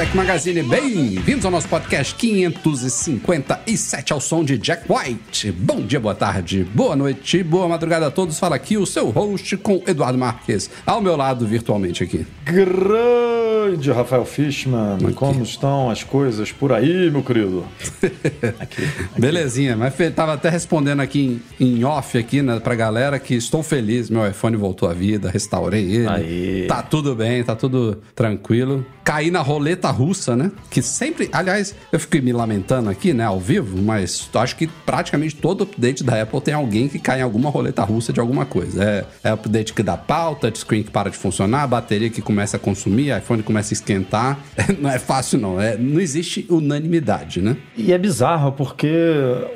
Mac Magazine, bem-vindos ao nosso podcast 557 ao som de Jack White. Bom dia, boa tarde, boa noite, boa madrugada a todos. Fala aqui o seu host com Eduardo Marques, ao meu lado virtualmente aqui. Grande Rafael Fishman, como estão as coisas por aí, meu querido? Aqui, Belezinha, mas tava até respondendo aqui em, em off aqui, né, pra galera que estou feliz, meu iPhone voltou à vida, restaurei ele. Aí. Tá tudo bem, tá tudo tranquilo. Caí na roleta russa, né? Que sempre, aliás, eu fiquei me lamentando aqui, né, ao vivo, mas acho que praticamente todo update da Apple tem alguém que cai em alguma roleta russa de alguma coisa. É, é update que dá pau, touchscreen que para de funcionar, bateria que começa a consumir, iPhone começa a esquentar. Não é fácil, não. É, não existe unanimidade, né? E é bizarro porque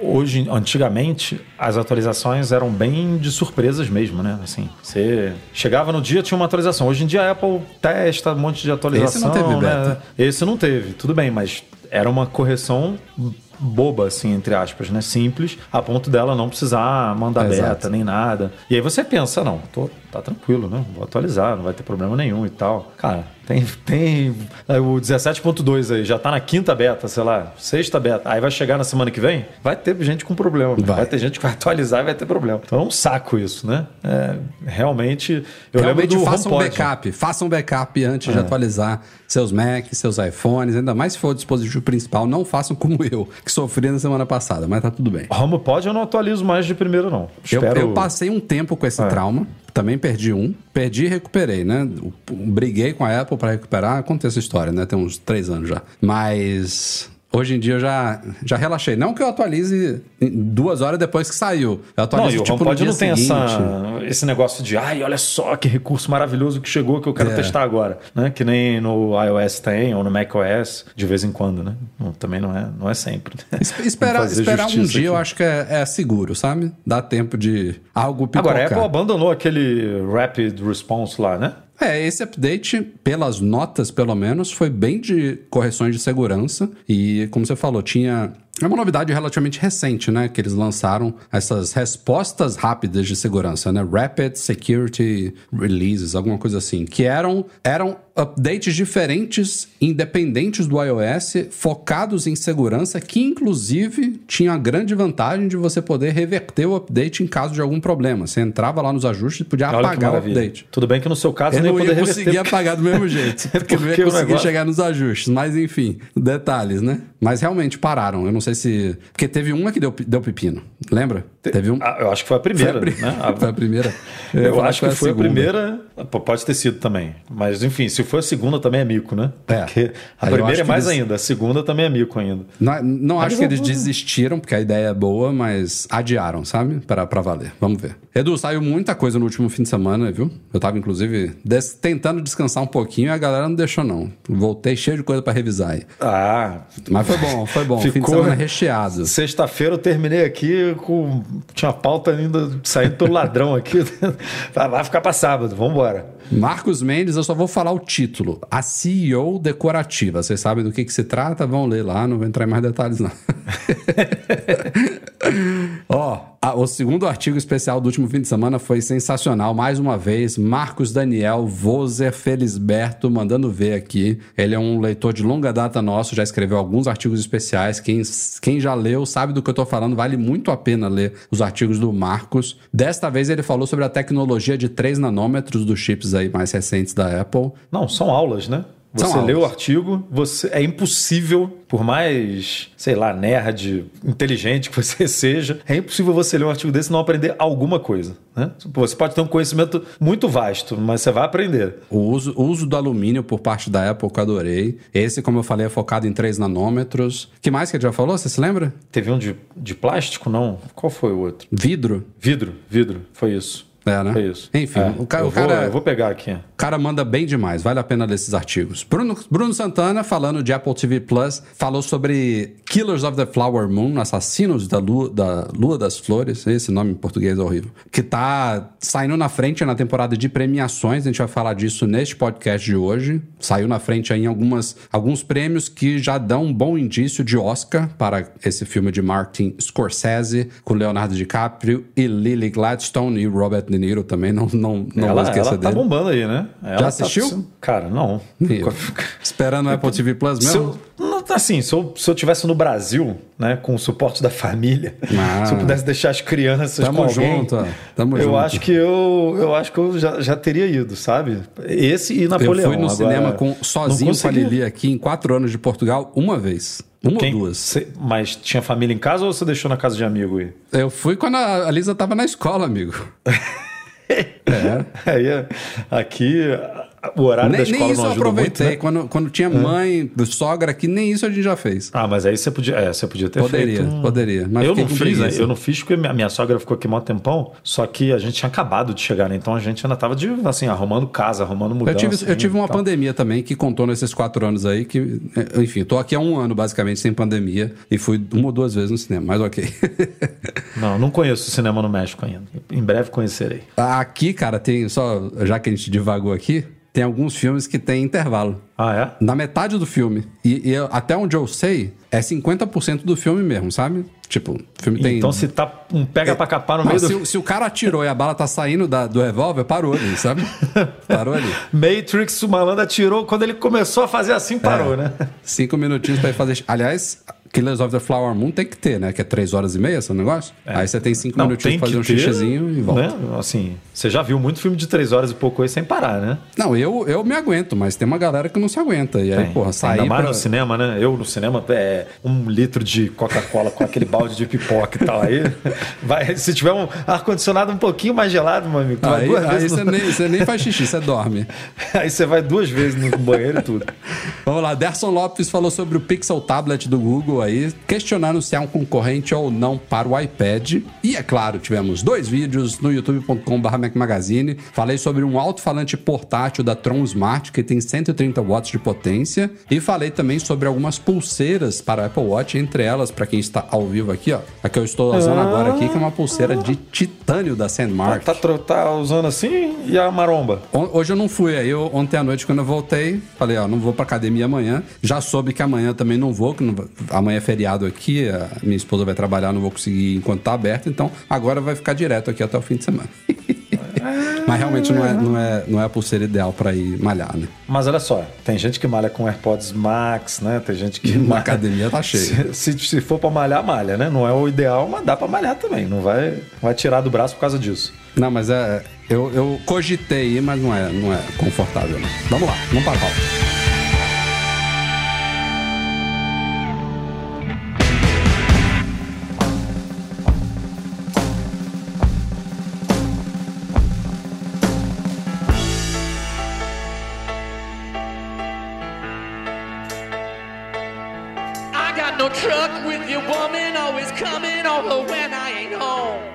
hoje, antigamente, as atualizações eram bem de surpresas mesmo, né? Assim, você chegava no dia tinha uma atualização. Hoje em dia a Apple testa um monte de atualização. Esse não teve né? Esse não teve, tudo bem, mas era uma correção boba, assim, entre aspas, né? Simples, a ponto dela não precisar mandar Exato. beta nem nada. E aí você pensa, não, tô, tá tranquilo, né? Vou atualizar, não vai ter problema nenhum e tal. Cara, tem, tem o 17.2 aí, já tá na quinta beta, sei lá, sexta beta. Aí vai chegar na semana que vem, vai ter gente com problema. Vai, Vai. ter gente que vai atualizar e vai ter problema. Então é um saco isso, né? É, realmente, eu Realmente lembro do faça um HomePod. backup. Faça um backup antes É. de atualizar seus Macs, seus iPhones, ainda mais se for o dispositivo principal. Não façam como eu, que sofri na semana passada, mas tá tudo bem. HomePod eu não atualizo mais de primeiro, não. Eu, Espero... eu passei um tempo com esse É. trauma, também perdi um, perdi e recuperei, né? Briguei com a Apple para recuperar, contei essa história, né? Tem uns três anos já. Mas hoje em dia eu já, já relaxei. Não que eu atualize duas horas depois que saiu. Eu Não, atualizo e o tipo no HomePod dia não tem seguinte. essa, esse negócio de ai, olha só que recurso maravilhoso que chegou que eu quero É. testar agora, né? Que nem no iOS tem ou no macOS de vez em quando, né? Não, também não é, não é sempre. Es- Esperar, esperar um dia eu aqui. acho que é, é seguro, sabe? Dá tempo de algo pipocar. Agora, a Apple abandonou aquele Rapid Response lá, né? É, esse update, pelas notas pelo menos, foi bem de correções de segurança. E, como você falou, tinha. É uma novidade relativamente recente, né? Que eles lançaram essas respostas rápidas de segurança, né? Rapid Security Releases, alguma coisa assim. Que eram, eram updates diferentes, independentes do iOS, focados em segurança, que inclusive tinha a grande vantagem de você poder reverter o update em caso de algum problema. Você entrava lá nos ajustes e podia Olha apagar o update. Tudo bem que no seu caso Eu nem ia ia poder conseguir reverter. apagar do mesmo jeito. Porque não ia Porque conseguir negócio- chegar nos ajustes. Mas enfim, detalhes, né? Mas realmente pararam. Eu não sei se. Porque teve uma que deu, deu pepino. Lembra? Teve um. Ah, eu acho que foi a Foi primeira, a, pri- né? A- foi a primeira. Eu falar acho que foi a segunda. primeira. Pô, Pode ter sido também. Mas, enfim, se for a segunda também é mico, né? É. Porque Aí a eu acho primeira é mais eles- ainda, a segunda também é mico ainda. Não, não acho que eu eles vou- desistiram, porque a ideia é boa, mas adiaram, sabe? Pra, pra valer. Vamos ver. Edu, saiu muita coisa no último fim de semana, viu? Eu tava, inclusive, des- tentando descansar um pouquinho e a galera não deixou, não. Voltei cheio de coisa pra revisar aí. Ah, Mas foi bom, foi bom. Ficou- recheado. Sexta-feira eu terminei aqui com. Tinha pauta ainda saindo pelo ladrão aqui. Vai ficar pra sábado, vambora. Marcos Mendes, eu só vou falar o título. A CEO decorativa. Vocês sabem do que, que se trata? Vão ler lá, não vou entrar em mais detalhes, não. Ó, a- o segundo artigo especial do último fim de semana foi sensacional. Mais uma vez, Marcos Daniel Vozer Felisberto mandando ver aqui. Ele é um leitor de longa data nosso, já escreveu alguns artigos especiais. Quem, quem já leu sabe do que eu tô falando, vale muito a pena ler os artigos do Marcos. Desta vez ele falou sobre a tecnologia de 3 nanômetros dos chips aí mais recentes da Apple. Não, são aulas, né? São Você lê aulas. o artigo, você é impossível, por mais, sei lá, nerd, inteligente que você seja, é impossível você ler um artigo desse e não aprender alguma coisa. Né? Você pode ter um conhecimento muito vasto, mas você vai aprender. O uso, o uso do alumínio por parte da Apple que eu adorei. Esse, como eu falei, é focado em 3 nanômetros. que mais que ele já falou? Você se lembra? Teve um de, de plástico, não? Qual foi o outro? Vidro. Vidro, vidro, foi isso. É, né? É isso. Enfim, É, o, ca- eu o cara. Vou, eu vou pegar aqui. O cara manda bem demais, vale a pena ler esses artigos. Bruno, Bruno Santana, falando de Apple TV Plus, falou sobre Killers of the Flower Moon, Assassinos da Lua, da Lua das Flores, esse nome em português é horrível, que tá saindo na frente na temporada de premiações, a gente vai falar disso neste podcast de hoje. Saiu na frente aí em algumas, alguns prêmios que já dão um bom indício de Oscar para esse filme de Martin Scorsese, com Leonardo DiCaprio e Lily Gladstone e Robert De Niro também, não, não, não ela vou esquecer ela tá dele. bombando aí, né? Ela tá assistiu? precisando- Cara, não. Esperando o Apple TV Plus mesmo? eu, não, assim, se eu, se eu tivesse no Brasil, né, com o suporte da família, Ah. se eu pudesse deixar as crianças Tamo com alguém, junto. Tamo eu junto. acho que eu, eu acho que eu já, já teria ido, sabe? Esse e Eu Napoleão. fui no Agora, cinema com, sozinho com a. Lili aqui em quatro anos de Portugal uma vez. Uma Quem- ou duas. Cê- mas tinha família em casa ou você deixou na casa de amigo aí? Eu fui quando a a Lisa tava na escola, amigo. é. Aí, aqui, o horário da Nem, escola nem isso não eu ajuda muito, aproveitei. né? Quando, quando tinha mãe, sogra aqui, nem isso a gente já fez. Ah, mas aí você podia, é, você podia ter Poderia, feito. poderia, mas eu não fiz, né? eu não fiz porque minha, minha sogra ficou aqui mó tempão, só que a gente tinha acabado de chegar, né? Então a gente ainda tava de, assim, arrumando casa, arrumando Eu mudança. tive, eu tive uma pandemia também que contou nesses quatro anos aí que, é, enfim, tô aqui há um ano basicamente sem pandemia e fui uma ou duas vezes no cinema, mas ok. Não, não conheço o cinema no México ainda. Em breve conhecerei. aqui, cara, tem só, já que a gente divagou aqui, tem alguns filmes que tem intervalo. Ah, é? Na metade do filme. E, e eu- até onde eu sei, é 50% do filme mesmo, sabe? Tipo, o filme tem. Então se tá um pega pra capar no Não, meio se, do. o- se o cara atirou e a bala tá saindo da- do revólver, parou ali, sabe? Parou ali. Matrix, o malandro atirou, quando ele começou a fazer assim, parou, É. né? Cinco minutinhos pra ir fazer. Aliás, Killers of the Flower Moon tem que ter, né? Que é três horas e meia esse negócio. Aí você tem cinco minutinhos pra fazer um ter, xixizinho e volta. Né? Assim, você já viu muito filme de três horas e pouco aí sem parar, né? Não, eu, eu me aguento, mas tem uma galera que não se aguenta. E aí, Tem. porra, sair Ainda mais pra... no cinema, né? Eu no cinema, é um litro de Coca-Cola com aquele balde de pipoca e tal. Aí, vai, se tiver um ar-condicionado um pouquinho mais gelado, meu amigo, Aí, duas aí vezes. você, no- nem, você nem faz xixi, você dorme. aí você vai duas vezes no banheiro e tudo. Vamos lá, Derson Lopes falou sobre o Pixel Tablet do Google aí, questionando se é um concorrente ou não para o iPad. E é claro, tivemos dois vídeos no youtube.com.br Magazine. Falei sobre um alto-falante portátil da Tron Smart que tem 130 watts de potência. E falei também sobre algumas pulseiras para o Apple Watch, entre elas, para quem está ao vivo aqui, ó. A que eu estou usando agora aqui, que é uma pulseira de titânio da Sandmark. Tá, tro- tá usando assim e a maromba? Hoje eu não fui, aí eu, ontem à noite, quando eu voltei, falei, ó, não vou pra academia amanhã. Já soube que amanhã também não vou, que não vai- amanhã é feriado aqui, a minha esposa vai trabalhar, não vou conseguir ir enquanto tá aberto, então agora vai ficar direto aqui até o fim de semana. Mas realmente não é, não é, não é a pulseira ideal pra ir malhar, né? Mas olha só, tem gente que malha com AirPods Max, né? Tem gente que. Na malha- academia tá cheio. Se, se, se for pra malhar, malha, né? Não é o ideal, mas dá pra malhar também. Não vai, vai tirar do braço por causa disso. Não, mas é. Eu, eu cogitei mas não é, não é confortável, não. Vamos lá, vamos para a pauta.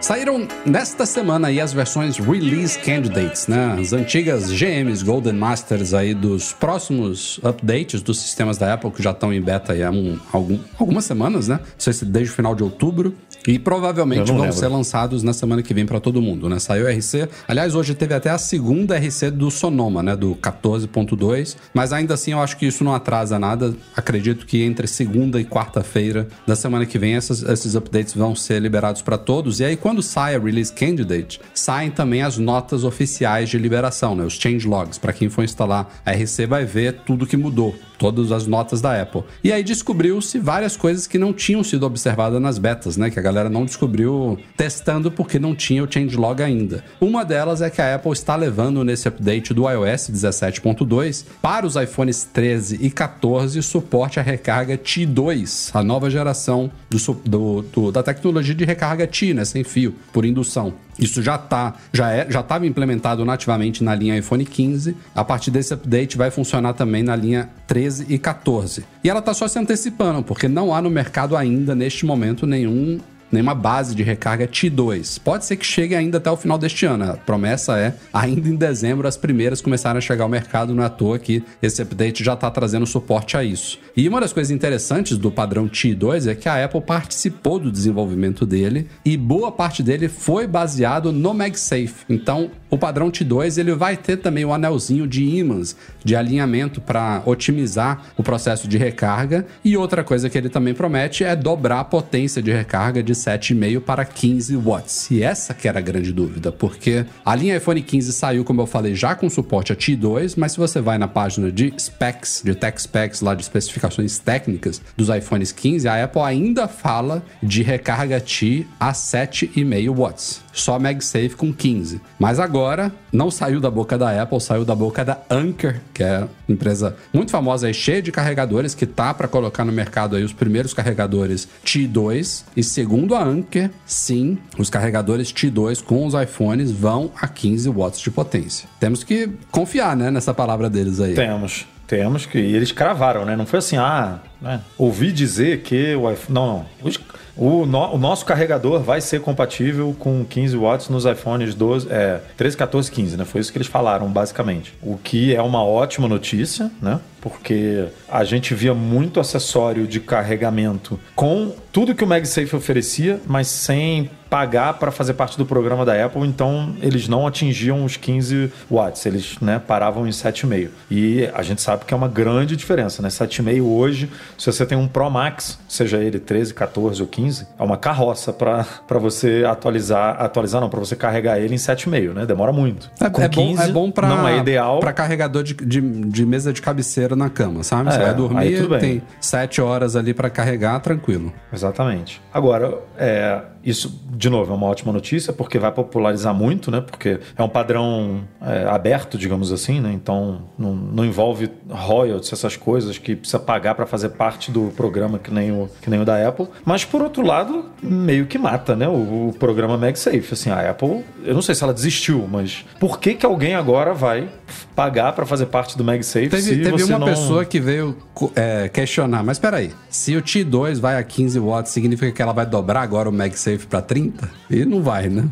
Saíram nesta semana aí as versões Release Candidates, né? As antigas GMs Golden Masters aí dos próximos updates dos sistemas da Apple que já estão em beta há um- algum- algumas semanas, né? Não sei se desde o final de outubro. E provavelmente vão lembro. ser lançados na semana que vem para todo mundo, né? Saiu o RC. Aliás, hoje teve até a segunda RC do Sonoma, né? Do 14.2. Mas ainda assim, eu acho que isso não atrasa nada. Acredito que entre segunda e quarta-feira da semana que vem, essas- esses updates vão ser liberados para todos. E aí, quando sai a Release Candidate, saem também as notas oficiais de liberação, né? Os changelogs. Para quem for instalar a RC, vai ver tudo que mudou. Todas as notas da Apple. E aí descobriu-se várias coisas que não tinham sido observadas nas betas, né? Que a galera não descobriu testando porque não tinha o changelog ainda. Uma delas é que a Apple está levando nesse update do iOS 17.2 para os iPhones 13 e 14 suporte a recarga T2, a nova geração do do- do- da tecnologia de recarga T, né? Sem fio, por indução. Isso já tá, já é, já estava implementado nativamente na linha iPhone 15. A partir desse update vai funcionar também na linha 13 e 14. E ela tá só se antecipando, porque não há no mercado ainda neste momento nenhum nenhuma base de recarga T2. Pode ser que chegue ainda até o final deste ano. A promessa é, ainda em dezembro, as primeiras começarem a chegar ao mercado. Não é à toa que esse update já está trazendo suporte a isso. E uma das coisas interessantes do padrão T2 é que a Apple participou do desenvolvimento dele e boa parte dele foi baseado no MagSafe. Então, o padrão T2 ele vai ter também o anelzinho de ímãs de alinhamento para otimizar o processo de recarga. E outra coisa que ele também promete é dobrar a potência de recarga de 7,5 para 15 watts. E essa que era a grande dúvida, porque a linha iPhone 15 saiu, como eu falei, já com suporte a T2, mas se você vai na página de specs, de tech specs, lá de especificações técnicas dos iPhones 15, a Apple ainda fala de recarga T a 7,5 watts só MagSafe com 15. Mas agora não saiu da boca da Apple, saiu da boca da Anker, que é empresa muito famosa e cheia de carregadores que tá para colocar no mercado aí os primeiros carregadores T2 e segundo a Anker, sim, os carregadores T2 com os iPhones vão a 15 watts de potência. Temos que confiar, né, nessa palavra deles aí. Temos. Temos que. E eles cravaram, né? Não foi assim, ah, né? ouvi dizer que o iPhone. Não, não. Os o, no, o, nosso carregador vai ser compatível com 15 watts nos iPhones 12, é, 13, 14, 15, né? Foi isso que eles falaram, basicamente. O que é uma ótima notícia, né? Porque a gente via muito acessório de carregamento com tudo que o MagSafe oferecia, mas sem pagar para fazer parte do programa da Apple, então eles não atingiam os 15 watts, eles né, paravam em 7,5. E a gente sabe que é uma grande diferença, né? 7,5 hoje, se você tem um Pro Max, seja ele 13, 14 ou 15, é uma carroça para você atualizar, atualizar não, para você carregar ele em 7,5, né? Demora muito. É, Com é 15, bom, é bom para não é ideal para carregador de, de, de, mesa de cabeceira na cama, sabe? É, você vai dormir, tem 7 horas ali para carregar, tranquilo. Exatamente. Agora, é, isso, de novo, é uma ótima notícia, porque vai popularizar muito, né? Porque é um padrão é, aberto, digamos assim, né? Então não, não, envolve royalties, essas coisas que precisa pagar para fazer parte do programa que nem, o, que nem o da Apple. Mas por outro lado, meio que mata, né? O, o programa MagSafe. Assim, a Apple, eu não sei se ela desistiu, mas por que, que alguém agora vai pagar para fazer parte do MagSafe? Teve, se teve você uma não... pessoa que veio é, questionar, mas peraí, se o T2 vai a 15 watts, significa que ela vai dobrar agora o MagSafe? safe para 30? E não vai, né?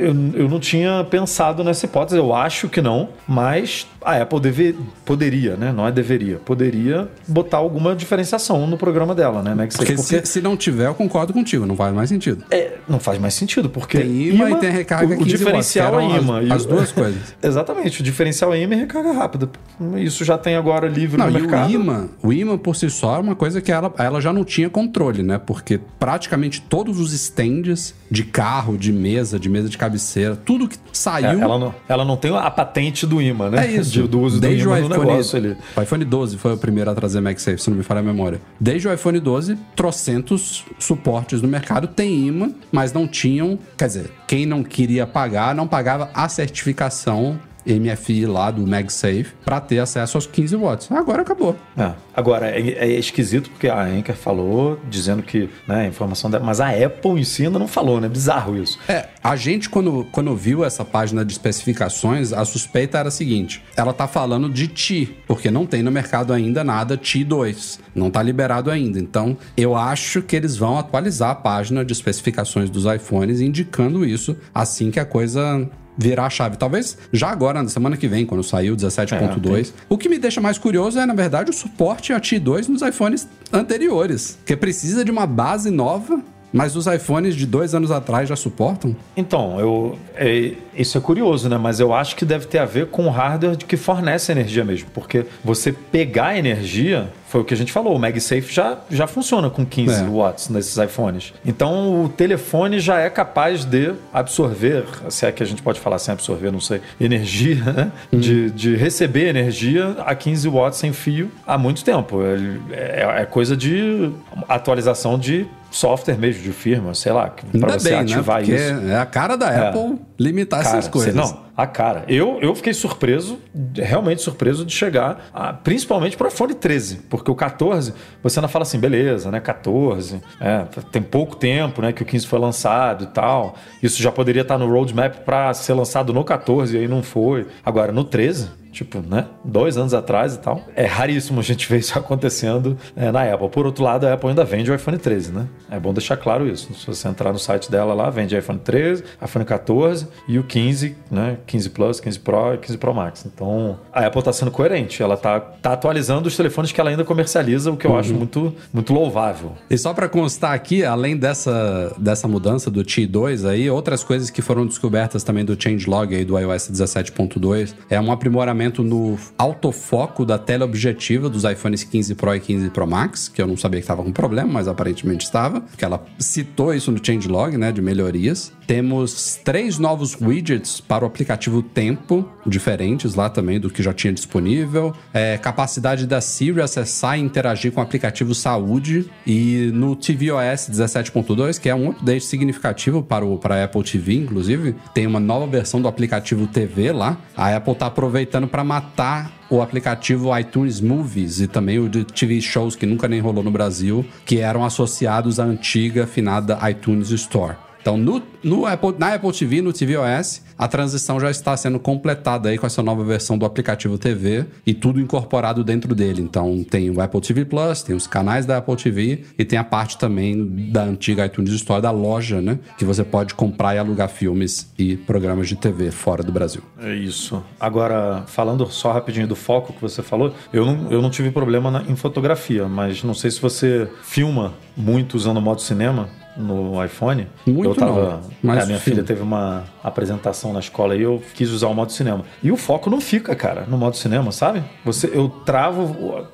Eu, eu não tinha pensado nessa hipótese, eu acho que não, mas a Apple deve, poderia, né? Não é deveria, poderia botar alguma diferenciação no programa dela, né? Porque, porque... Se, se, não tiver, eu concordo contigo, não faz mais sentido. É, não faz mais sentido, porque. Tem imã, imã e tem recarga O, o diferencial watts, é imã. As, as duas coisas. Exatamente, o diferencial é imã e recarga rápida. Isso já tem agora livre não, no mercado. O imã, o imã por si só é uma coisa que ela, ela já não tinha controle, né? Porque praticamente todos os stands de carro, de mesa, de mesa de cabeceira, tudo que saiu. É, ela, não, ela não tem a patente do imã, né? É isso. De, do uso Desde do imã o iPhone, negócio ali. O iPhone 12 foi o primeiro a trazer MagSafe, se não me falha a memória. Desde o iPhone 12, trocentos suportes no mercado tem imã, mas não tinham. Quer dizer, quem não queria pagar, não pagava a certificação MFI lá do MagSafe para ter acesso aos 15 watts. Agora acabou. É. Agora, é, é, esquisito porque a Anker falou dizendo que né, a informação dela. Mas a Apple em si ainda não falou, né? Bizarro isso. É, a gente, quando, quando viu essa página de especificações, a suspeita era a seguinte: ela tá falando de Ti, porque não tem no mercado ainda nada Ti2. Não tá liberado ainda. Então, eu acho que eles vão atualizar a página de especificações dos iPhones indicando isso assim que a coisa virar a chave. Talvez já agora, na semana que vem, quando sair o 17.2. É, o que me deixa mais curioso é, na verdade, o suporte a T2 nos iPhones anteriores. Que precisa de uma base nova mas os iPhones de dois anos atrás já suportam? Então, eu, é, isso é curioso, né? Mas eu acho que deve ter a ver com o hardware que fornece energia mesmo. Porque você pegar energia, foi o que a gente falou, o MagSafe já, já funciona com 15 é. watts nesses iPhones. Então o telefone já é capaz de absorver, se é que a gente pode falar sem absorver, não sei, energia, né? Hum. De, de receber energia a 15 watts sem fio há muito tempo. É, é, é coisa de atualização de software mesmo de firma, sei lá, para você bem, ativar né? isso. É a cara da é. Apple limitar cara, essas coisas. Não, a cara. Eu, eu fiquei surpreso, realmente surpreso de chegar, a, principalmente para o iPhone 13, porque o 14, você ainda fala assim, beleza, né? 14, é, tem pouco tempo, né? Que o 15 foi lançado e tal. Isso já poderia estar no roadmap para ser lançado no 14 e aí não foi. Agora, no 13, tipo, né? Dois anos atrás e tal. É raríssimo a gente ver isso acontecendo é, na Apple. Por outro lado, a Apple ainda vende o iPhone 13, né? É bom deixar claro isso. Se você entrar no site dela lá, vende iPhone 13, iPhone 14 e o 15, né? 15 Plus, 15 Pro e 15 Pro Max. Então, a Apple está sendo coerente. Ela tá, tá atualizando os telefones que ela ainda comercializa, o que eu uhum. acho muito, muito louvável. E só para constar aqui, além dessa, dessa mudança do T2 aí, outras coisas que foram descobertas também do changelog aí do iOS 17.2 é um aprimoramento no autofoco da tela objetiva dos iPhones 15 Pro e 15 Pro Max, que eu não sabia que estava com problema, mas aparentemente estava, porque ela citou isso no changelog, né, de melhorias. Temos três novos widgets para o aplicativo Tempo, diferentes lá também do que já tinha disponível. É, capacidade da Siri acessar e interagir com o aplicativo Saúde. E no tvOS 17.2, que é um update significativo para, o, para a Apple TV, inclusive, tem uma nova versão do aplicativo TV lá. A Apple está aproveitando para matar o aplicativo iTunes Movies e também o de TV Shows, que nunca nem rolou no Brasil, que eram associados à antiga finada iTunes Store. Então, no, no Apple, na Apple TV, no tvOS, a transição já está sendo completada aí com essa nova versão do aplicativo TV e tudo incorporado dentro dele. Então, tem o Apple TV Plus, tem os canais da Apple TV e tem a parte também da antiga iTunes Store, da loja, né? Que você pode comprar e alugar filmes e programas de TV fora do Brasil. É isso. Agora, falando só rapidinho do foco que você falou, eu não, eu não tive problema na, em fotografia, mas não sei se você filma muito usando o modo cinema no iPhone. Muito eu tava, não, mas a minha filha teve uma apresentação na escola e eu quis usar o modo cinema. E o foco não fica, cara, no modo cinema, sabe? Você, eu travo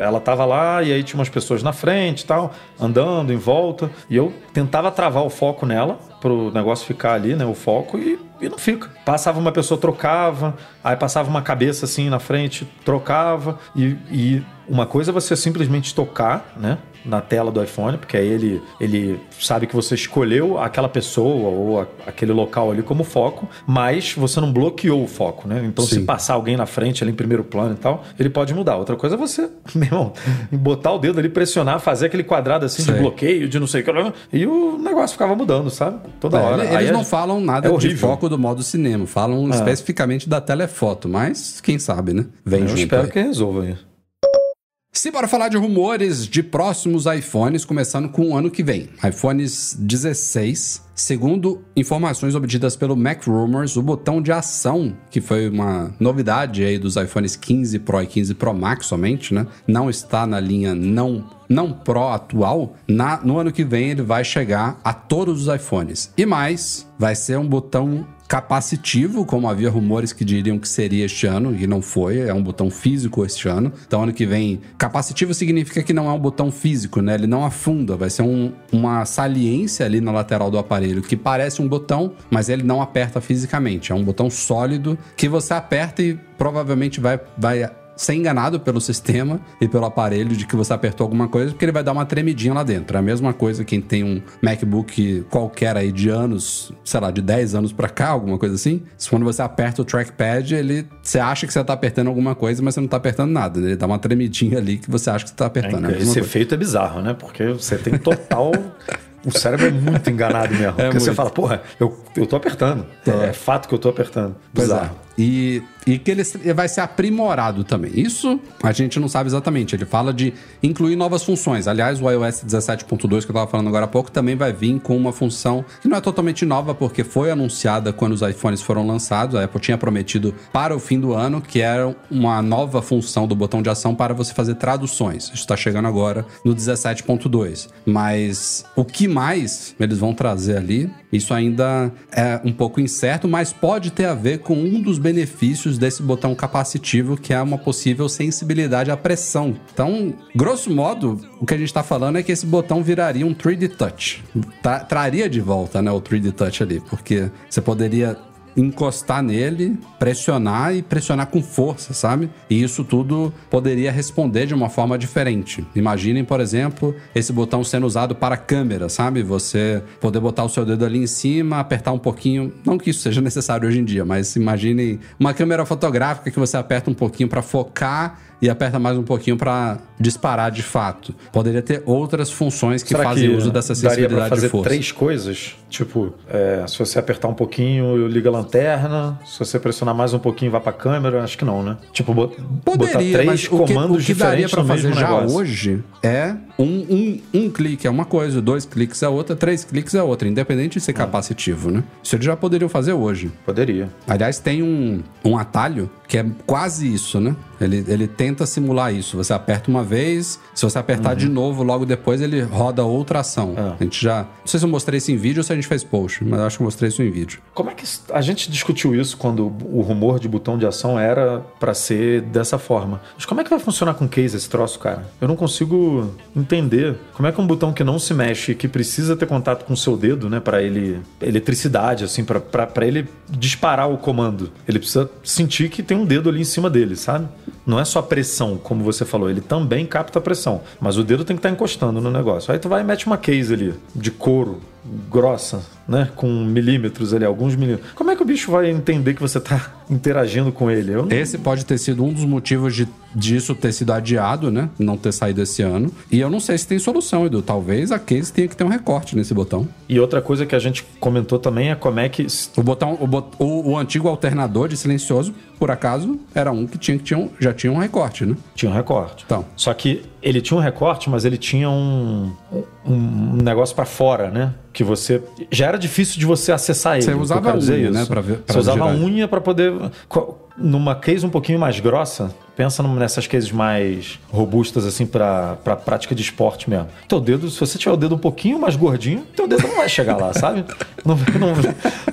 ela tava lá e aí tinha umas pessoas na frente e tal, andando em volta, e eu tentava travar o foco nela pro negócio ficar ali, né, o foco e, e não fica. Passava uma pessoa trocava, aí passava uma cabeça assim na frente, trocava e, e uma coisa é você simplesmente tocar, né? Na tela do iPhone, porque aí ele, ele sabe que você escolheu aquela pessoa ou a, aquele local ali como foco, mas você não bloqueou o foco, né? Então, Sim. se passar alguém na frente ali em primeiro plano e tal, ele pode mudar. Outra coisa é você, meu irmão, botar o dedo ali, pressionar, fazer aquele quadrado assim Sei. de bloqueio, de não sei o que, e o negócio ficava mudando, sabe? Toda é, hora. Eles aí não é, falam nada é de foco do modo cinema, falam é. especificamente da telefoto, mas quem sabe, né? Vem Eu junto espero aí. que resolva isso. Simbora falar de rumores de próximos iPhones, começando com o ano que vem. iPhones 16. Segundo informações obtidas pelo Mac Rumors, o botão de ação, que foi uma novidade aí dos iPhones 15 Pro e 15 Pro Max somente, né? Não está na linha não não Pro atual, na, no ano que vem ele vai chegar a todos os iPhones. E mais, vai ser um botão capacitivo, como havia rumores que diriam que seria este ano, e não foi, é um botão físico este ano. Então, ano que vem, capacitivo significa que não é um botão físico, né? Ele não afunda, vai ser um, uma saliência ali na lateral do aparelho que parece um botão, mas ele não aperta fisicamente. É um botão sólido que você aperta e provavelmente vai, vai ser enganado pelo sistema e pelo aparelho de que você apertou alguma coisa, porque ele vai dar uma tremidinha lá dentro. É a mesma coisa quem tem um MacBook qualquer aí de anos, sei lá, de 10 anos para cá, alguma coisa assim. Quando você aperta o trackpad, ele você acha que você tá apertando alguma coisa, mas você não tá apertando nada. Ele dá uma tremidinha ali que você acha que você tá apertando. É, é esse efeito é bizarro, né? Porque você tem total O cérebro é muito enganado mesmo. É porque muito. você fala, porra, eu, eu tô apertando. É. é fato que eu tô apertando. Bizarro. E, e que ele vai ser aprimorado também. Isso a gente não sabe exatamente. Ele fala de incluir novas funções. Aliás, o iOS 17.2 que eu estava falando agora há pouco também vai vir com uma função que não é totalmente nova, porque foi anunciada quando os iPhones foram lançados. A Apple tinha prometido para o fim do ano que era uma nova função do botão de ação para você fazer traduções. Isso está chegando agora no 17.2. Mas o que mais eles vão trazer ali, isso ainda é um pouco incerto, mas pode ter a ver com um dos benefícios desse botão capacitivo, que é uma possível sensibilidade à pressão. Então, grosso modo, o que a gente está falando é que esse botão viraria um 3D Touch. Tra traria de volta né, o 3D Touch ali, porque você poderia encostar nele, pressionar e pressionar com força, sabe? E isso tudo poderia responder de uma forma diferente. Imaginem, por exemplo, esse botão sendo usado para câmera, sabe? Você poder botar o seu dedo ali em cima, apertar um pouquinho, não que isso seja necessário hoje em dia, mas imaginem uma câmera fotográfica que você aperta um pouquinho para focar e aperta mais um pouquinho para disparar de fato. Poderia ter outras funções que Será fazem que uso dessa daria pra sensibilidade fazer de força. três coisas? Tipo, é, se você apertar um pouquinho, liga a lanterna. Se você pressionar mais um pouquinho, vai pra câmera. Acho que não, né? Tipo, bo- botar Poderia, três mas o que, comandos o que daria diferentes pra no fazer já negócio. hoje é um, um, um clique é uma coisa, dois cliques é outra, três cliques é outra, independente de Ah. ser capacitivo, né? Isso eles já poderiam fazer hoje. Poderia. Aliás, tem um, um atalho que é quase isso, né? Ele, ele tenta simular isso. Você aperta uma vez, se você apertar de novo, logo depois ele roda outra ação. Uhum. Ah. A gente já. Não sei se eu mostrei isso em vídeo ou se a gente fez post, mas acho que eu mostrei isso em vídeo. Como é que a gente discutiu isso quando o rumor de botão de ação era pra ser dessa forma? Mas como é que vai funcionar com case esse troço, cara? Eu não consigo entender. Como é que um botão que não se mexe e que precisa ter contato com o seu dedo, né, Pra ele eletricidade assim, pra ele disparar o comando, ele precisa sentir que tem um dedo ali em cima dele, sabe? Não é só pressão, como você falou, ele também capta a pressão, mas o dedo tem que estar encostando no negócio. Aí tu vai e mete uma case ali de couro grossa, né, com milímetros ali, alguns milímetros. Como é que o bicho vai entender que você tá interagindo com ele? Eu não- Esse pode ter sido um dos motivos de, disso ter sido adiado, né? Não ter saído esse ano. E eu não sei se tem solução, Edu. Talvez a case tenha que ter um recorte nesse botão. E outra coisa que a gente comentou também é como é que O botão, o, bot- o- o antigo alternador de silencioso, por acaso, era um que tinha que tinha um- já tinha um recorte, né? tinha um recorte. Então. Só que ele tinha um recorte, mas ele tinha um, um negócio pra fora, né? Que você já era difícil de você acessar ele. Você usava a unha, né, pra ver- pra você usava a unha pra poder numa case um pouquinho mais grossa. Pensa nessas cases mais robustas assim pra pra prática de esporte mesmo. Teu dedo, se você tiver o dedo um pouquinho mais gordinho, teu dedo não vai chegar lá, sabe? Não, não-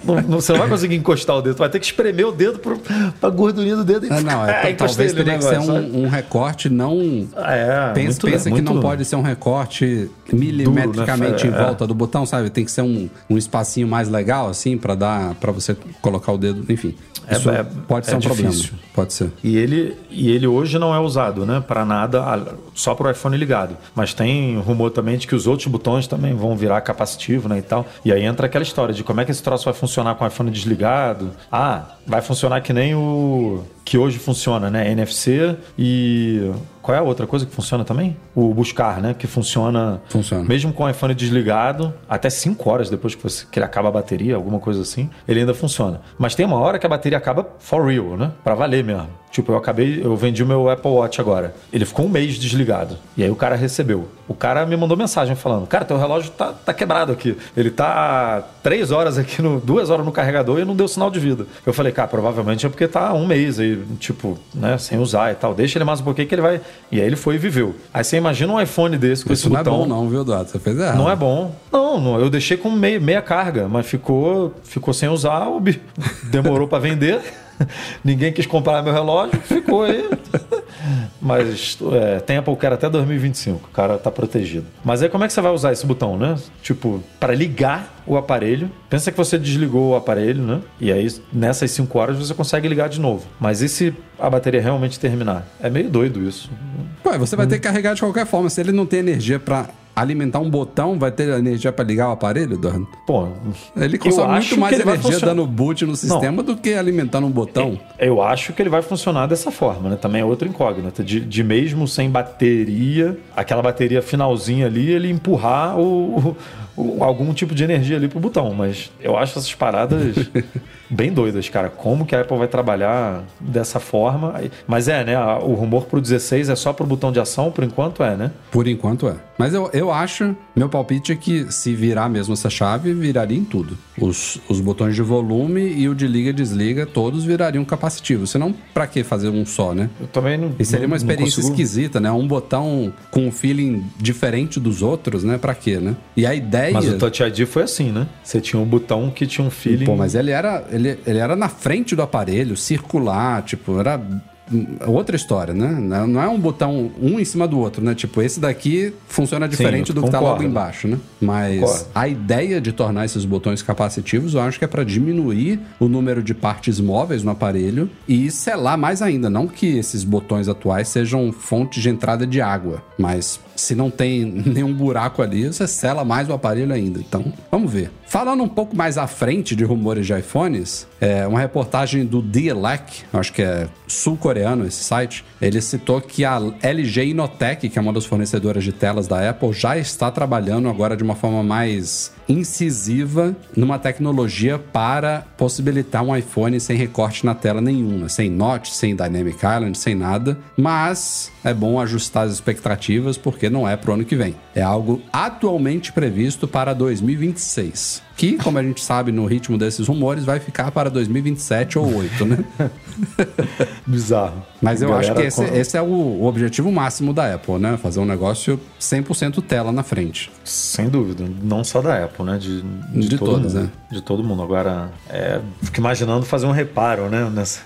não- não- você não vai conseguir encostar o dedo, tu vai ter que espremer o dedo pro, pra gordurinha do dedo. e- Ah, não, é, encostei talvez ali no teria que ser negócio, um, um recorte não. É, pensa muito- pensa que muito- não pode ser um recorte milimetricamente Duro, né? em É. volta do botão, sabe? Tem que ser um, um espacinho mais legal, assim, pra dar para você colocar o dedo. Enfim, É- isso é- pode ser é um difícil. problema. Pode ser. E ele, e ele hoje não é usado, né? Para nada, só para o iPhone ligado. Mas tem rumor também de que os outros botões também vão virar capacitivo, né? E tal. E aí entra aquela história de como é que esse troço vai funcionar com o iPhone desligado. Ah, vai funcionar que nem o que hoje funciona, né? NFC e. Qual é a outra coisa que funciona também? O buscar, né? Que funciona. Funciona. Mesmo com o iPhone desligado, até 5 horas depois que, você, que ele acaba a bateria, alguma coisa assim, ele ainda funciona. Mas tem uma hora que a bateria acaba for real, né? Pra valer mesmo. Tipo, eu acabei, eu vendi o meu Apple Watch agora. Ele ficou um mês desligado. E aí o cara recebeu. O cara me mandou mensagem falando: Cara, teu relógio tá, tá quebrado aqui. Ele tá há três horas aqui, no, duas horas no carregador e não deu sinal de vida. Eu falei, cara, provavelmente é porque tá um mês aí, tipo, né, sem usar e tal. Deixa ele mais um pouquinho que ele vai. E aí ele foi e viveu. Aí você imagina um iPhone desse com Isso esse não é botão. bom, não, viu, Eduardo? Você fez errado. Não é bom. Não, não, eu deixei com meia, meia carga, mas ficou, ficou sem usar, demorou para vender. Ninguém quis comprar meu relógio, ficou aí. Mas é, tem Apple Care até 2025, o cara tá protegido. Mas aí como é que você vai usar esse botão, né? Tipo, para ligar o aparelho. Pensa que você desligou o aparelho, né? E aí nessas 5 horas você consegue ligar de novo. Mas e se a bateria realmente terminar? É meio doido isso. Pô, você vai ter Hum. que carregar de qualquer forma. Se ele não tem energia pra alimentar um botão, vai ter energia pra ligar o aparelho, Eduardo? Pô, Ele consome muito mais energia dando boot no sistema do que alimentando um botão. Eu acho que ele vai funcionar dessa forma, né? Também é outra incógnita. De, de mesmo sem bateria, aquela bateria finalzinha ali, ele empurrar o- o- algum tipo de energia ali pro botão. Mas eu acho essas paradas bem doidas, cara. Como que a Apple vai trabalhar dessa forma? Mas é, né? O rumor pro 16 é só pro botão de ação, por enquanto é, né? Por enquanto é. Mas eu, eu acho, meu palpite é que se virar mesmo essa chave, viraria em tudo. Os, os botões de volume e o de liga e desliga, todos virariam capacitivos. Senão, pra que fazer um só, né? Eu também não. E seria uma experiência esquisita, né? Um botão com um feeling diferente dos outros, né? Pra quê, né? E a ideia. Mas o Touch ID foi assim, né? Você tinha um botão que tinha um feeling. Pô, mas ele era, ele, ele era na frente do aparelho, circular, tipo, era outra história, né? Não é um botão um em cima do outro, né? Tipo, esse daqui funciona diferente eu do que tá logo concordo. embaixo, né? Mas Concordo. a ideia de tornar esses botões capacitivos, eu acho que é para diminuir o número de partes móveis no aparelho e selar mais ainda. Não que esses botões atuais sejam fonte de entrada de água, mas se não tem nenhum buraco ali, você sela mais o aparelho ainda. Então, vamos ver. Falando um pouco mais à frente de rumores de iPhones, é, uma reportagem do Elec, acho que é sul-coreano esse site, ele citou que a LG Inotec, que é uma das fornecedoras de telas da Apple, já está trabalhando agora de uma forma mais incisiva numa tecnologia para possibilitar um iPhone sem recorte na tela nenhuma, sem notch, sem Dynamic Island, sem nada. Mas é bom ajustar as expectativas porque não é pro ano que vem. É algo atualmente previsto para 2026. Que, como a gente sabe no ritmo desses rumores, vai ficar para 2027 ou 8, né? Bizarro. Mas eu Galera acho que esse, esse é o, o objetivo máximo da Apple, né? Fazer um negócio 100% tela na frente. Sem dúvida. Não só da Apple, né? De, de, De todas, mundo. né? De todo mundo. Agora, é, fico imaginando fazer um reparo, né? Nessa,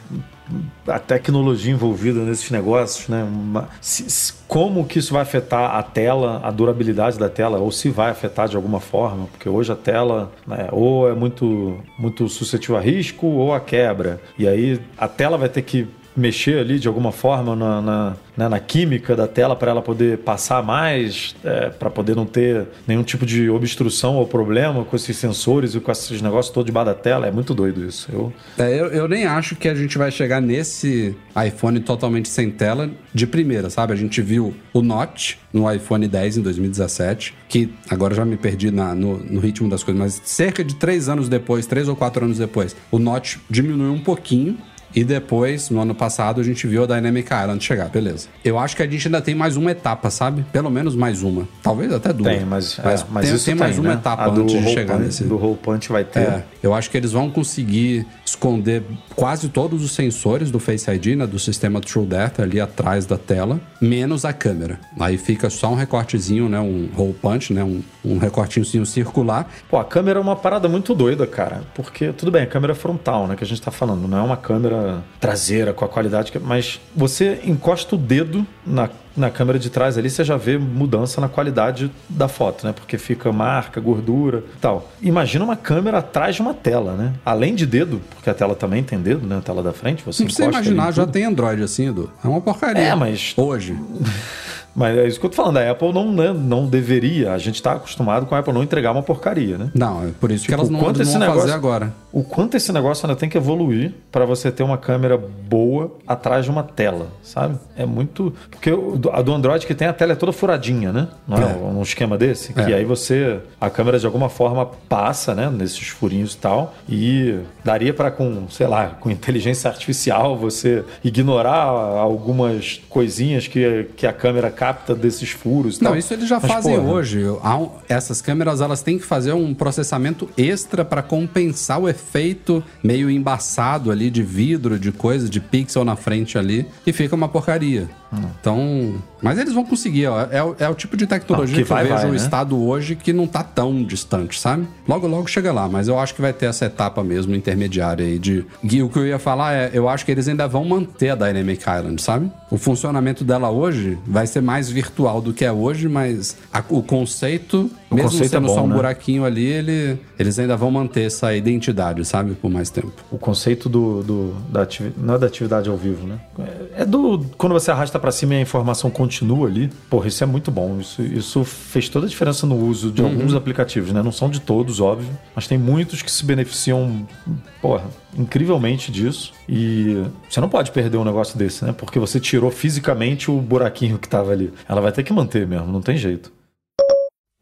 a tecnologia envolvida nesses negócios, né? Uma- se- se- como que isso vai afetar a tela, a durabilidade da tela, ou se vai afetar de alguma forma, porque hoje a tela né, ou é muito, muito suscetível a risco ou a quebra. E aí a tela vai ter que mexer ali de alguma forma na, na, né, na química da tela para ela poder passar mais, para poder não ter nenhum tipo de obstrução ou problema com esses sensores e com esses negócios todos debaixo da tela. É muito doido isso. Eu, É, eu, eu nem acho que a gente vai chegar nesse iPhone totalmente sem tela de primeira, sabe? A gente viu o Notch no iPhone 10 em 2017, que agora já me perdi na- no, no ritmo das coisas, mas cerca de três anos depois, três ou quatro anos depois, o Notch diminuiu um pouquinho. E depois, no ano passado, a gente viu a Dynamic Island chegar, beleza. Eu acho que a gente ainda tem mais uma etapa, sabe? Pelo menos mais uma. Talvez até duas. tem, mas, é, mas tem, tem mais tem, uma né? etapa A antes de chegar punch- nesse. Do hole punch vai ter. É, eu acho que eles vão conseguir esconder quase todos os sensores do Face ID, né, do sistema True Depth ali atrás da tela, menos a câmera. Aí fica só um recortezinho, né, um hole punch, né, um, um recortinho circular. Pô, a câmera é uma parada muito doida, cara. Porque, tudo bem, a câmera frontal, né, que a gente tá falando, não é uma câmera traseira com a qualidade que. Mas você encosta o dedo na, na câmera de trás ali, você já vê mudança na qualidade da foto, né? Porque fica marca, gordura e tal. Imagina uma câmera atrás de uma tela, né? Além de dedo, porque a tela também tem dedo, né? A tela da frente, você Não precisa imaginar, já tem Android assim, Edu. É uma porcaria. É, mas- Hoje. Mas é isso que eu tô falando, a Apple não, né, não deveria. A gente tá acostumado com a Apple não entregar uma porcaria, né? Não, é por isso que Tipo, elas não, não negócio- fazer agora. O quanto esse negócio ainda tem que evoluir para você ter uma câmera boa atrás de uma tela, sabe? É muito. Porque a do Android que tem a tela é toda furadinha, né? Não é, É. um esquema desse? Que É. aí você. A câmera de alguma forma passa, né? Nesses furinhos e tal. E daria para com, sei lá, com inteligência artificial você ignorar algumas coisinhas que, que a câmera capta desses furos e Não, tal. isso eles já Mas, fazem porra, hoje. Essas câmeras elas têm que fazer um processamento extra para compensar o efeito meio embaçado ali de vidro, de coisa, de pixel na frente ali, e fica uma porcaria. Hum. Então, mas eles vão conseguir, ó. É, o- é o tipo de tecnologia Não, que, que vai, eu vejo vai, o né? estado hoje que não tá tão distante, sabe? Logo, logo chega lá, mas eu acho que vai ter essa etapa mesmo intermediária aí de. E o que eu ia falar é, eu acho que eles ainda vão manter a Dynamic Island, sabe? O funcionamento dela hoje vai ser mais virtual do que é hoje, mas a- o conceito, O mesmo conceito é sendo bom, só um né? buraquinho ali, ele, eles ainda vão manter essa identidade, sabe? Por mais tempo. O conceito do, do- da atividade, não é da atividade ao vivo, né? É, é do quando você arrasta pra cima e a informação continua ali. Porra, isso é muito bom. Isso, isso fez toda a diferença no uso de alguns aplicativos, né? Não são de todos, óbvio, mas tem muitos que se beneficiam, porra, incrivelmente disso. E você não pode perder um negócio desse, né? Porque você tirou fisicamente o buraquinho que tava ali. Ela vai ter que manter mesmo, não tem jeito.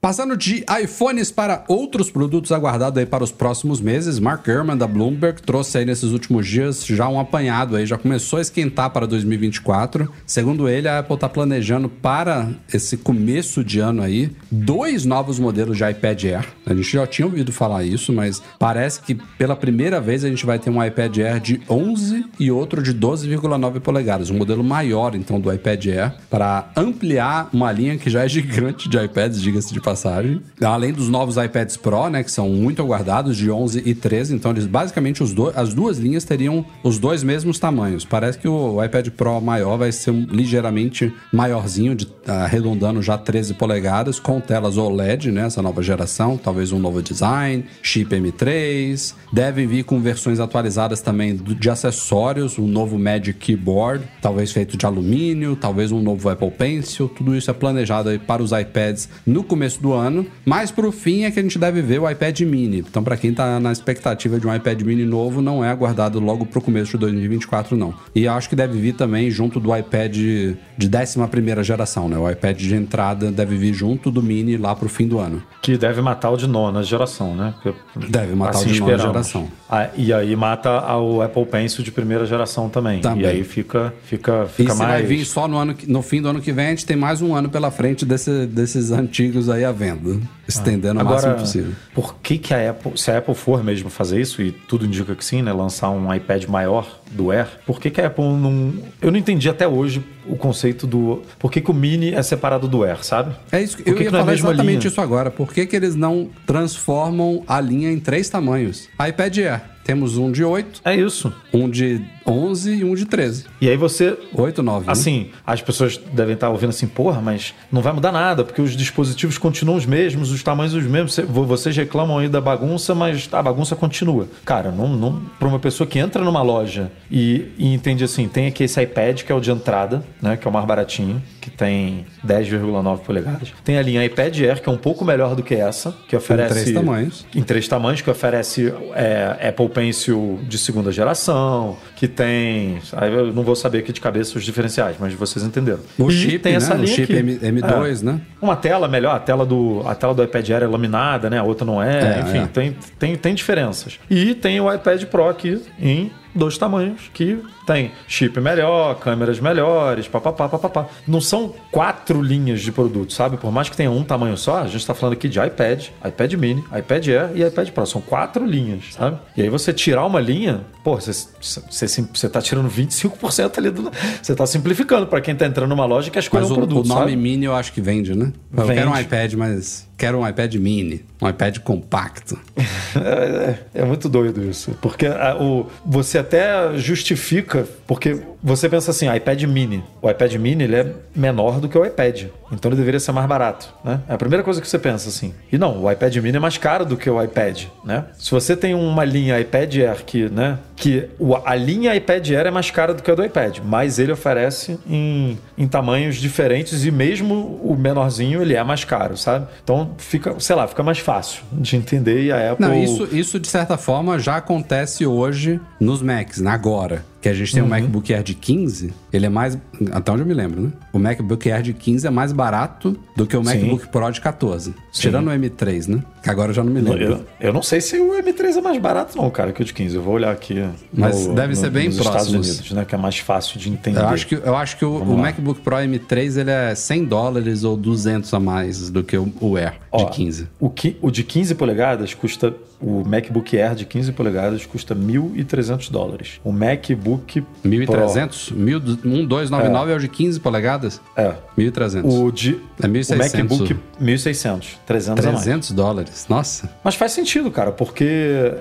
Passando de iPhones para outros produtos aguardados aí para os próximos meses, Mark Gurman da Bloomberg trouxe aí nesses últimos dias já um apanhado aí, já começou a esquentar para 2024. Segundo ele, a Apple está planejando para esse começo de ano aí dois novos modelos de iPad Air. A gente já tinha ouvido falar isso, mas parece que pela primeira vez a gente vai ter um iPad Air de 11 e outro de 12,9 polegadas, um modelo maior então do iPad Air para ampliar uma linha que já é gigante de iPads, diga-se de passagem passagem. Além dos novos iPads Pro, né, que são muito aguardados, de 11 e 13. Então, eles basicamente, os do, as duas linhas teriam os dois mesmos tamanhos. Parece que o iPad Pro maior vai ser um, ligeiramente maiorzinho, de, arredondando já 13 polegadas, com telas OLED, né, essa nova geração. Talvez um novo design, chip M3. Devem vir com versões atualizadas também de acessórios, um novo Magic Keyboard, talvez feito de alumínio, talvez um novo Apple Pencil. Tudo isso é planejado para os iPads no começo do ano. Mas pro fim é que a gente deve ver o iPad mini. Então, para quem tá na expectativa de um iPad mini novo, não é aguardado logo pro começo de 2024, não. E acho que deve vir também junto do iPad de 11 geração, né? O iPad de entrada deve vir junto do mini lá pro fim do ano. Que deve matar o de nona geração, né? Porque, deve matar assim o de nona geração. Ah, e aí mata o Apple Pencil de primeira geração também. também. E aí fica, fica, fica e mais. vai vir só no, ano, no fim do ano que vem, a gente tem mais um ano pela frente desse, desses antigos aí à venda. Estendendo ah. o máximo possível. Por que, que a Apple, se a Apple for mesmo fazer isso, e tudo indica que sim, né? Lançar um iPad maior do Air, por que, que a Apple não. Eu não entendi até hoje o conceito do. Por que, que o Mini é separado do Air, sabe? É isso que eu ia falar é exatamente linha? isso agora. Por que, que eles não transformam a linha em três tamanhos? iPad Air. Temos um de 8. É isso. Um de 11 e um de 13. E aí você. 8, 9. Assim, né? as pessoas devem estar ouvindo assim, porra, mas não vai mudar nada, porque os dispositivos continuam os mesmos, os tamanhos os mesmos. Vocês reclamam aí da bagunça, mas a bagunça continua. Cara, não, não, para uma pessoa que entra numa loja e, e entende assim, tem aqui esse iPad que é o de entrada, né? Que é o mais baratinho, que tem 10,9 polegadas. Tem a linha iPad Air, que é um pouco melhor do que essa, que oferece. Em três tamanhos. Em três tamanhos, que oferece é, Apple Pencil de segunda geração, que tem. Aí eu não vou saber aqui de cabeça os diferenciais, mas vocês entenderam. O e chip, tem essa né? linha. O chip aqui. M2, é. né? Uma tela melhor, a tela do, a tela do iPad Air é laminada, né? A outra não é. é Enfim, é. Tem, tem, tem diferenças. E tem o iPad Pro aqui em dois tamanhos que tem chip melhor, câmeras melhores, papapá, papapá. Não são quatro linhas de produto, sabe? Por mais que tenha um tamanho só, a gente está falando aqui de iPad, iPad mini, iPad Air e iPad Pro. São quatro linhas, sabe? E aí você tirar uma linha, pô, você, você, você tá tirando 25% ali do. Você tá simplificando para quem tá entrando numa loja que quer escolher mas um o, produto. O nome sabe? mini eu acho que vende, né? Eu vende. quero um iPad, mas quero um iPad mini, um iPad compacto. é, é, é, muito doido isso. Porque a, o, você até justifica, porque você pensa assim, iPad mini. O iPad mini ele é menor do que o iPad. Então ele deveria ser mais barato, né? É a primeira coisa que você pensa assim. E não, o iPad mini é mais caro do que o iPad, né? Se você tem uma linha iPad Air que, né, que a linha iPad Air é mais cara do que a do iPad, mas ele oferece em, em tamanhos diferentes e mesmo o menorzinho ele é mais caro, sabe? Então fica, sei lá, fica mais fácil de entender e a Apple... Não, isso, isso de certa forma já acontece hoje nos Macs, agora que a gente tem uhum. um MacBook Air de 15, ele é mais. Até onde eu me lembro, né? O MacBook Air de 15 é mais barato do que o MacBook Sim. Pro de 14. Sim. Tirando o M3, né? Que agora eu já não me lembro. Eu, eu, não sei se o M3 é mais barato, não, cara, que o de 15. Eu vou olhar aqui. Mas no, deve ser bem nos próximo. Estados Unidos, né? Que é mais fácil de entender. Eu acho que, eu acho que o, o MacBook Pro M3 ele é 100 dólares ou 200 a mais do que o, Air Ó, de 15. O, que, o de 15 polegadas custa. O MacBook Air de 15 polegadas custa 1.300 dólares. O MacBook 1.300? 1299 é. é o de 15 polegadas? É. 1.300. O de. É 1.600. O MacBook 1.600. 300 300 dólares. Nossa. Mas faz sentido, cara, porque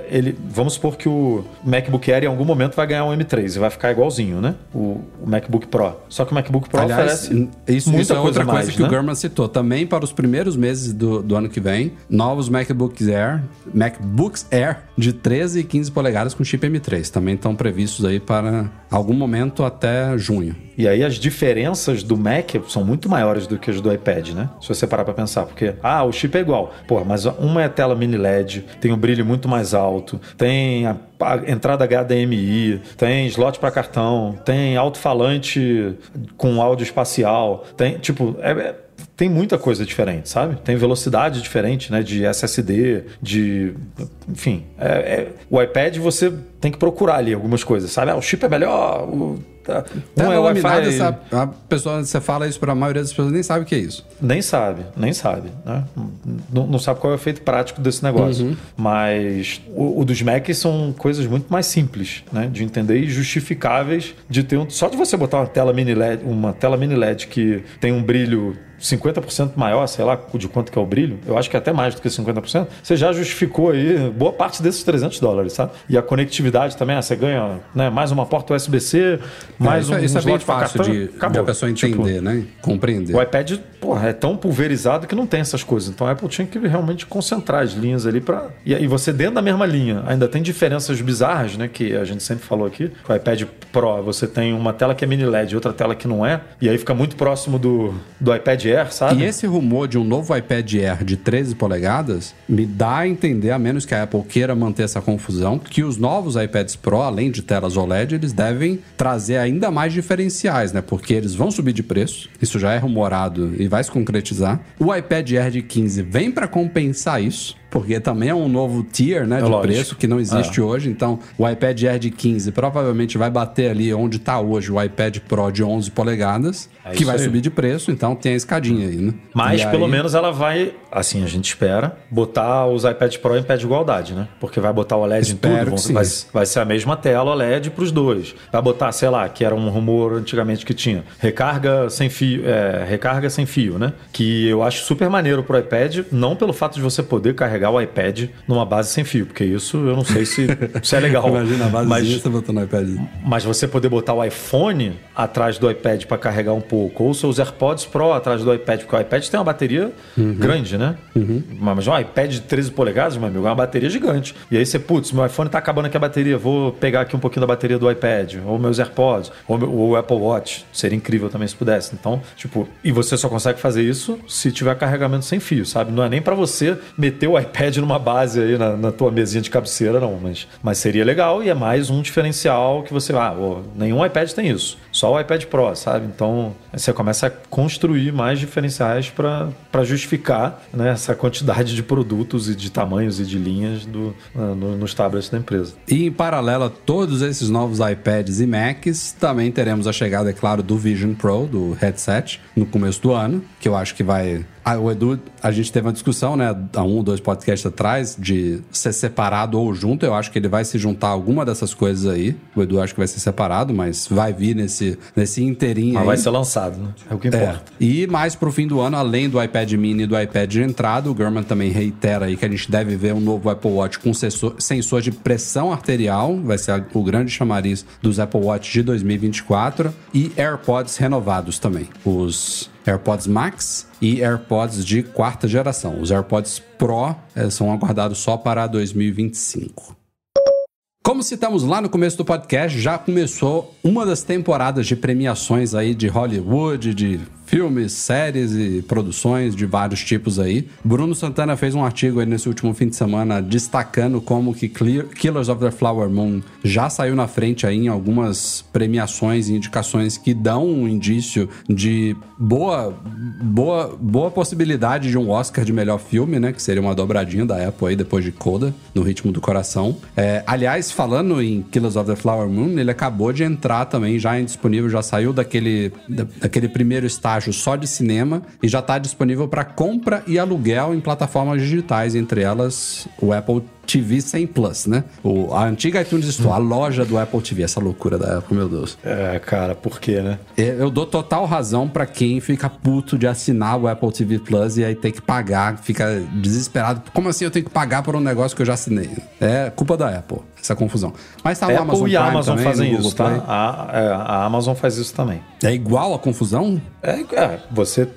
ele. Vamos supor que o MacBook Air em algum momento vai ganhar um M3 e vai ficar igualzinho, né? O, o MacBook Pro. Só que o MacBook Pro Aliás, oferece. Isso, muita isso é outra coisa, coisa mais, que né? o Gurman citou. Também para os primeiros meses do, do ano que vem, novos MacBooks Air, MacBooks Air de 13 e 15 polegadas com chip M3. Também estão previstos aí para algum momento até junho. E aí as diferenças do Mac são muito maiores do que as do iPad, né? Se você parar para pensar, porque ah, o chip é igual. Pô, mas uma é tela mini LED, tem um brilho muito mais alto, tem a, a entrada HDMI, tem slot para cartão, tem alto-falante com áudio espacial, tem tipo é, é tem muita coisa diferente, sabe? Tem velocidade diferente, né? De SSD, de. Enfim. É, é... o iPad você tem que procurar ali algumas coisas, sabe? Ah, o chip é melhor. O... Tá. Não é Wi-Fi. Essa, a pessoa, você fala isso para a maioria das pessoas nem sabe o que é isso. Nem sabe, nem sabe, né? Não, não sabe qual é o efeito prático desse negócio. Uhum. Mas o, o, dos Macs são coisas muito mais simples, né? De entender e justificáveis de ter um. Só de você botar uma tela mini LED, uma tela mini LED que tem um brilho 50% maior, sei lá, de quanto que é o brilho, eu acho que é até mais do que 50%, você já justificou aí boa parte desses 300 dólares, sabe? E a conectividade também, ah, você ganha né, mais uma porta USB-C, mais isso, um, é- isso um é bem fácil cartão, de, de a pessoa Tipo, entender, né? Compreender. o iPad, porra, é tão pulverizado que não tem essas coisas. Então a Apple tinha que realmente concentrar as linhas ali para e aí você dentro da mesma linha ainda tem diferenças bizarras, né? Que a gente sempre falou aqui. O iPad Pro você tem uma tela que é mini LED e outra tela que não é. E aí fica muito próximo do, do iPad Air, sabe? E esse rumor de um novo iPad Air de 13 polegadas me dá a entender, a menos que a Apple queira manter essa confusão, que os novos iPads Pro, além de telas OLED, eles devem trazer ainda mais diferenciais, né? Porque eles vão subir de preço, isso já é rumorado e vai se concretizar. O iPad Air de 15 vem para compensar isso. Porque também é um novo tier né, de lógico. preço que não existe hoje. Então, o iPad Air de 15 provavelmente vai bater ali onde está hoje o iPad Pro de 11 polegadas, É que vai aí. subir de preço. Então, tem a escadinha aí, né? Mas E pelo aí- menos ela vai, assim a gente espera, botar os iPad Pro em pé de igualdade, né? Porque vai botar o OLED Espero em tudo, vai, vai ser a mesma tela OLED para os dois. Vai botar, sei lá, que era um rumor antigamente que tinha recarga sem fio, é, recarga sem fio, né? Que eu acho super maneiro pro iPad, não pelo fato de você poder carregar o iPad numa base sem fio, porque isso eu não sei se, se é legal. Imagina a base mas, você botando no iPad. mas você poder botar o iPhone atrás do iPad para carregar um pouco, ou seus AirPods Pro atrás do iPad, porque o iPad tem uma bateria grande, né? Mas um iPad de 13 polegadas, meu amigo, é uma bateria gigante. E aí você, putz, meu iPhone tá acabando aqui a bateria, vou pegar aqui um pouquinho da bateria do iPad, ou meus AirPods, ou meu- ou o Apple Watch. Seria incrível também se pudesse. Então, tipo, e você só consegue fazer isso se tiver carregamento sem fio, sabe? Não é nem para você meter o iPad numa base aí na, na tua mesinha de cabeceira, não. Mas, mas seria legal e é mais um diferencial que você, ah, ô, nenhum iPad tem isso. Só o iPad Pro, sabe? Então você começa a construir mais diferenciais para justificar né, essa quantidade de produtos e de tamanhos e de linhas do, no- nos tablets da empresa. E em paralelo a todos esses novos iPads e Macs, também teremos a chegada, é claro, do Vision Pro, do headset, no começo do ano, que eu acho que vai. Ah, o Edu, a gente teve uma discussão, né, há um ou dois podcasts atrás, de ser separado ou junto. Eu acho que ele vai se juntar a alguma dessas coisas aí. O Edu acho que vai ser separado, mas vai vir nesse, nesse inteirinho Mas aí. vai ser lançado, né? É o que É. importa. E mais pro fim do ano, além do iPad mini e do iPad de entrada, o Gurman também reitera aí que a gente deve ver um novo Apple Watch com sensor, sensor de pressão arterial, vai ser o grande chamariz dos Apple Watch de 2024, e AirPods renovados também. Os AirPods Max e AirPods de quarta geração. Os AirPods Pro eh, são aguardados só para 2025. Como citamos lá no começo do podcast, já começou uma das temporadas de premiações aí de Hollywood, de filmes, séries e produções de vários tipos aí. Bruno Santana fez um artigo aí nesse último fim de semana destacando como que Clear- Killers of the Flower Moon já saiu na frente aí em algumas premiações e indicações que dão um indício de boa, boa, boa possibilidade de um Oscar de melhor filme, né? Que seria uma dobradinha da Apple aí depois de Coda, no ritmo do coração. É, aliás, falando em Killers of the Flower Moon, ele acabou de entrar também, já em disponível, já saiu daquele, da- daquele primeiro estágio só de cinema e já está disponível para compra e aluguel em plataformas digitais, entre elas o Apple TV 100 Plus, né? O, a antiga iTunes Store, a loja do Apple TV, essa loucura da Apple, meu Deus. É, cara, por quê, né? É, Eu dou total razão pra quem fica puto de assinar o Apple TV Plus e aí tem que pagar, fica desesperado. Como assim eu tenho que pagar por um negócio que eu já assinei? É culpa da Apple, essa confusão. Mas tá Apple Amazon e a Prime Amazon também, fazem isso, tá? A, é, a Amazon faz isso também. É igual a confusão? É, é, você,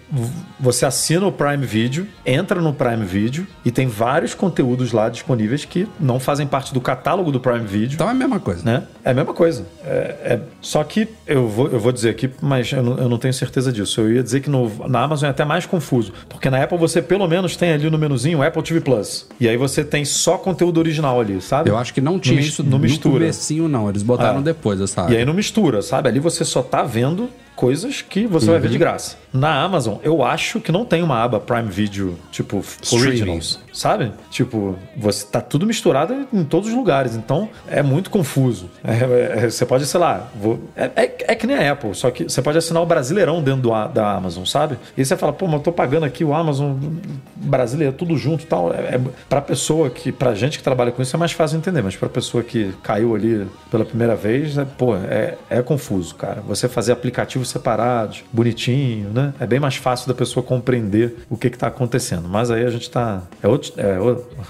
você assina o Prime Video, entra no Prime Video e tem vários conteúdos lá disponíveis que não fazem parte do catálogo do Prime Video. Então é a mesma coisa. Né? É a mesma coisa. É, é- só que eu vou, eu vou dizer aqui, mas eu não, eu não tenho certeza disso. Eu ia dizer que no- na Amazon é até mais confuso. Porque na Apple você pelo menos tem ali no menuzinho Apple TV Plus. E aí você tem só conteúdo original ali, sabe? Eu acho que não tinha mis- isso não no mistura. comecinho, não. Eles botaram É. depois essa E aí não mistura, sabe? Ali você só tá vendo coisas que você vai ver Uhum. de graça. Na Amazon, eu acho que não tem uma aba Prime Video, tipo, Streaming. Originals, sabe? Tipo, você tá tudo misturado em todos os lugares, então é muito confuso. É- é- você pode, sei lá, vou- é, é- é que nem a Apple, só que você pode assinar o Brasileirão dentro do da Amazon, sabe? E aí você fala, pô, mas eu tô pagando aqui o Amazon brasileiro, tudo junto e tal. É, é, pra pessoa que, pra gente que trabalha com isso é mais fácil entender, mas pra pessoa que caiu ali pela primeira vez, é, pô, é, é confuso, cara. Você fazer aplicativo arquivos separados, bonitinho, né? É bem mais fácil da pessoa compreender o que está acontecendo. Mas aí a gente tá. É, outro, é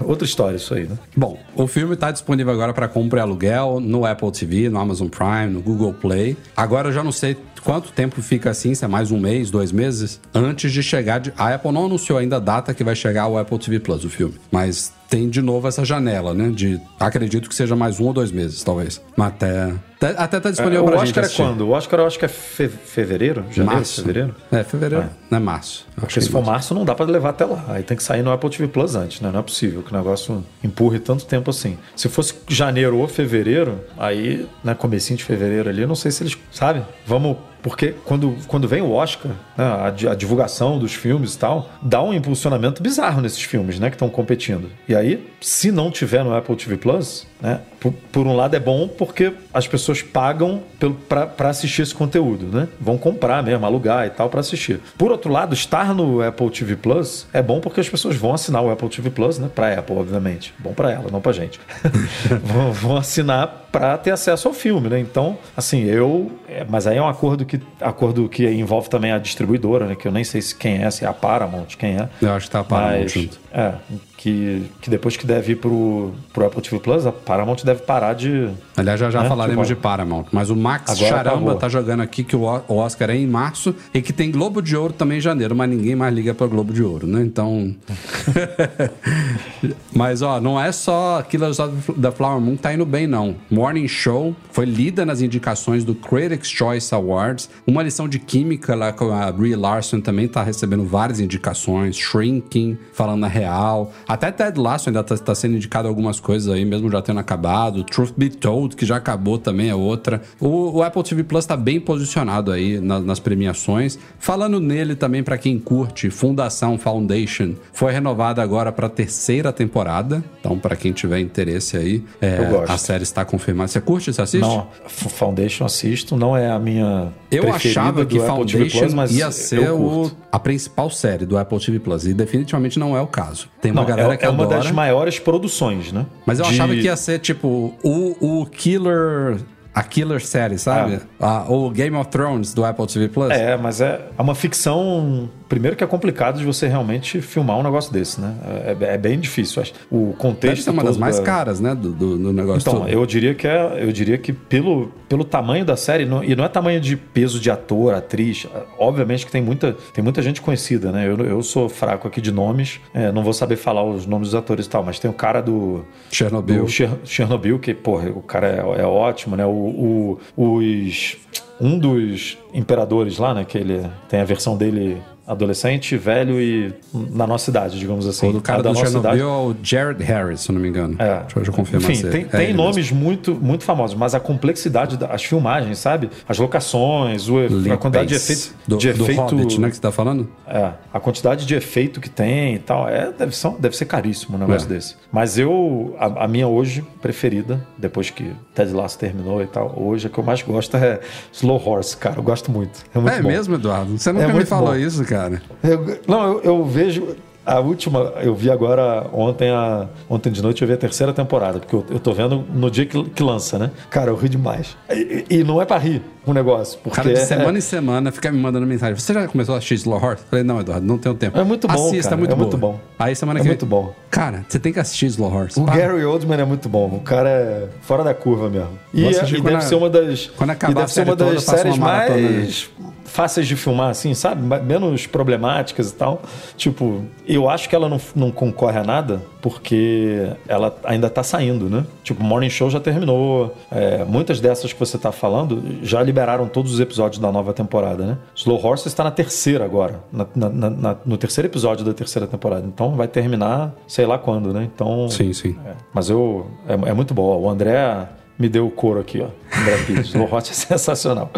outra história isso aí, né? Bom, o filme está disponível agora para compra e aluguel no Apple TV, no Amazon Prime, no Google Play. Agora eu já não sei quanto tempo fica assim, se é mais um mês, dois meses, antes de chegar. De... A Apple não anunciou ainda a data que vai chegar ao Apple TV Plus, o filme. Mas tem de novo essa janela, né? De acredito que seja mais um ou dois meses, talvez. Mas até. Até, até tá disponível o pra Oscar gente é assistir. quando? O Oscar eu acho que é fe- fevereiro? Janeiro? Março. Fevereiro? É, fevereiro. Não é março. Acho Porque que se é for março. março, não dá pra levar até lá. Aí tem que sair no Apple TV Plus antes, né? Não é possível que o negócio empurre tanto tempo assim. Se fosse janeiro ou fevereiro, aí, né, comecinho de fevereiro ali, eu não sei se eles, sabe? Vamos. Porque quando, quando vem o Oscar, né, a, a divulgação dos filmes e tal, dá um impulsionamento bizarro nesses filmes, né, que estão competindo. E aí, se não tiver no Apple TV Plus, né, por, por um lado é bom porque as pessoas pagam pra assistir esse conteúdo, né? Vão comprar mesmo, alugar e tal pra assistir. Por outro lado, estar no Apple TV Plus é bom porque as pessoas vão assinar o Apple TV Plus, né? Pra Apple, obviamente. Bom pra ela, não pra gente. vão, vão assinar pra ter acesso ao filme, né? Então, assim, eu. é, mas aí é um acordo que acordo que envolve também a distribuidora, né? Que eu nem sei se quem é, se é a Paramount, quem é. Eu acho que tá a Paramount Mas, junto. é, que, que depois que deve ir pro, pro Apple TV Plus, a Paramount deve parar de. Aliás, já já né? falaremos de Paramount. Mas o Max Agora Charamba acabou. tá jogando aqui que o Oscar é em março e que tem Globo de Ouro também em janeiro, mas ninguém mais liga para Globo de Ouro, né? Então. mas, ó, não é só Killers of the Flower Moon que tá indo bem, não. Morning Show foi lida nas indicações do Critics' Choice Awards. Uma lição de química lá com a Brie Larson também tá recebendo várias indicações. Shrinking, falando na real. Até Ted Lasso ainda tá, tá sendo indicado algumas coisas aí, mesmo já tendo acabado. Truth Be Told, que já acabou também, é outra. O, o Apple TV Plus tá bem posicionado aí na- nas premiações. Falando nele também, pra quem curte, Fundação Foundation foi renovada agora pra terceira temporada. Então, pra quem tiver interesse aí, é, a série está confirmada. Você curte? Você assiste? Não, Foundation assisto, não é a minha. Eu achava que Apple TV Foundation Plus, mas ia ser o-. a principal série do Apple TV Plus. E definitivamente não é o caso. Tem uma Não, galera é, que é uma adora. das maiores produções, né? Mas eu De- achava que ia ser tipo o, o Killer. A Killer série, sabe? Ah, o Game of Thrones do Apple TV Plus. É, mas é, é uma ficção. Primeiro que é complicado de você realmente filmar um negócio desse, né? É, é bem difícil. acho. O contexto. Ser uma das mais da- caras, né? Do, do, do negócio Então, todo. eu diria que é, eu diria que pelo, pelo tamanho da série, não- e não é tamanho de peso de ator, atriz, obviamente que tem muita, tem muita gente conhecida, né? Eu, eu sou fraco aqui de nomes, é, não vou saber falar os nomes dos atores e tal, mas tem o cara do, Chernobyl. do Cher- Chernobyl, que, porra, o cara é, é ótimo, né? O, o- os. Um dos imperadores lá, né? Que ele tem a versão dele adolescente, velho e na nossa idade, digamos assim. O do cara da do nossa Chernobyl idade. é o Jared Harris, se não me engano. É. Deixa eu confirmar Enfim, tem, é tem nomes muito, muito famosos, mas a complexidade das filmagens, sabe? As locações, o, a quantidade de efeito. do, de do efeito Hobbit, né? Que você tá falando? é, a quantidade de efeito que tem e tal, é, deve, ser, deve ser caríssimo um negócio É. desse. Mas eu, a, a minha hoje preferida, depois que Ted Lasso terminou e tal, hoje a que eu mais gosto é Slow Horse, cara. Eu gosto muito. É muito é bom. mesmo, Eduardo? Você nunca me muito falou bom. isso, cara. Eu- não, eu, eu vejo. A última, eu vi agora ontem, a, ontem de noite, eu vi a terceira temporada, porque eu, eu tô vendo no dia que, que lança, né? Cara, eu ri demais. E, e não é pra rir o negócio, porque Cara, de é- semana em semana fica me mandando mensagem. Você já começou a assistir Slow Horse? Falei, não, Eduardo, não tenho tempo. É muito bom, Assista, cara, é muito é boa. muito bom. Aí semana É que muito bom. Cara, você tem que assistir Slow Horse. O Para. Gary Oldman é muito bom. O cara é fora da curva mesmo. E, é- assistir e deve a- ser uma das. quando acabar e deve ser uma das séries uma mais fáceis de filmar, assim, sabe? Menos problemáticas e tal. Tipo, eu acho que ela não, não concorre a nada porque ela ainda tá saindo, né? Tipo, Morning Show já terminou. É, muitas dessas que você tá falando já liberaram todos os episódios da nova temporada, né? Slow Horse está na terceira agora. na- na- na- no terceiro episódio da terceira temporada. Então vai terminar sei lá quando, né? Então. Sim, sim. É, mas eu. É, é muito boa. O André me deu o couro aqui, ó. André Pires. o Hot é sensacional.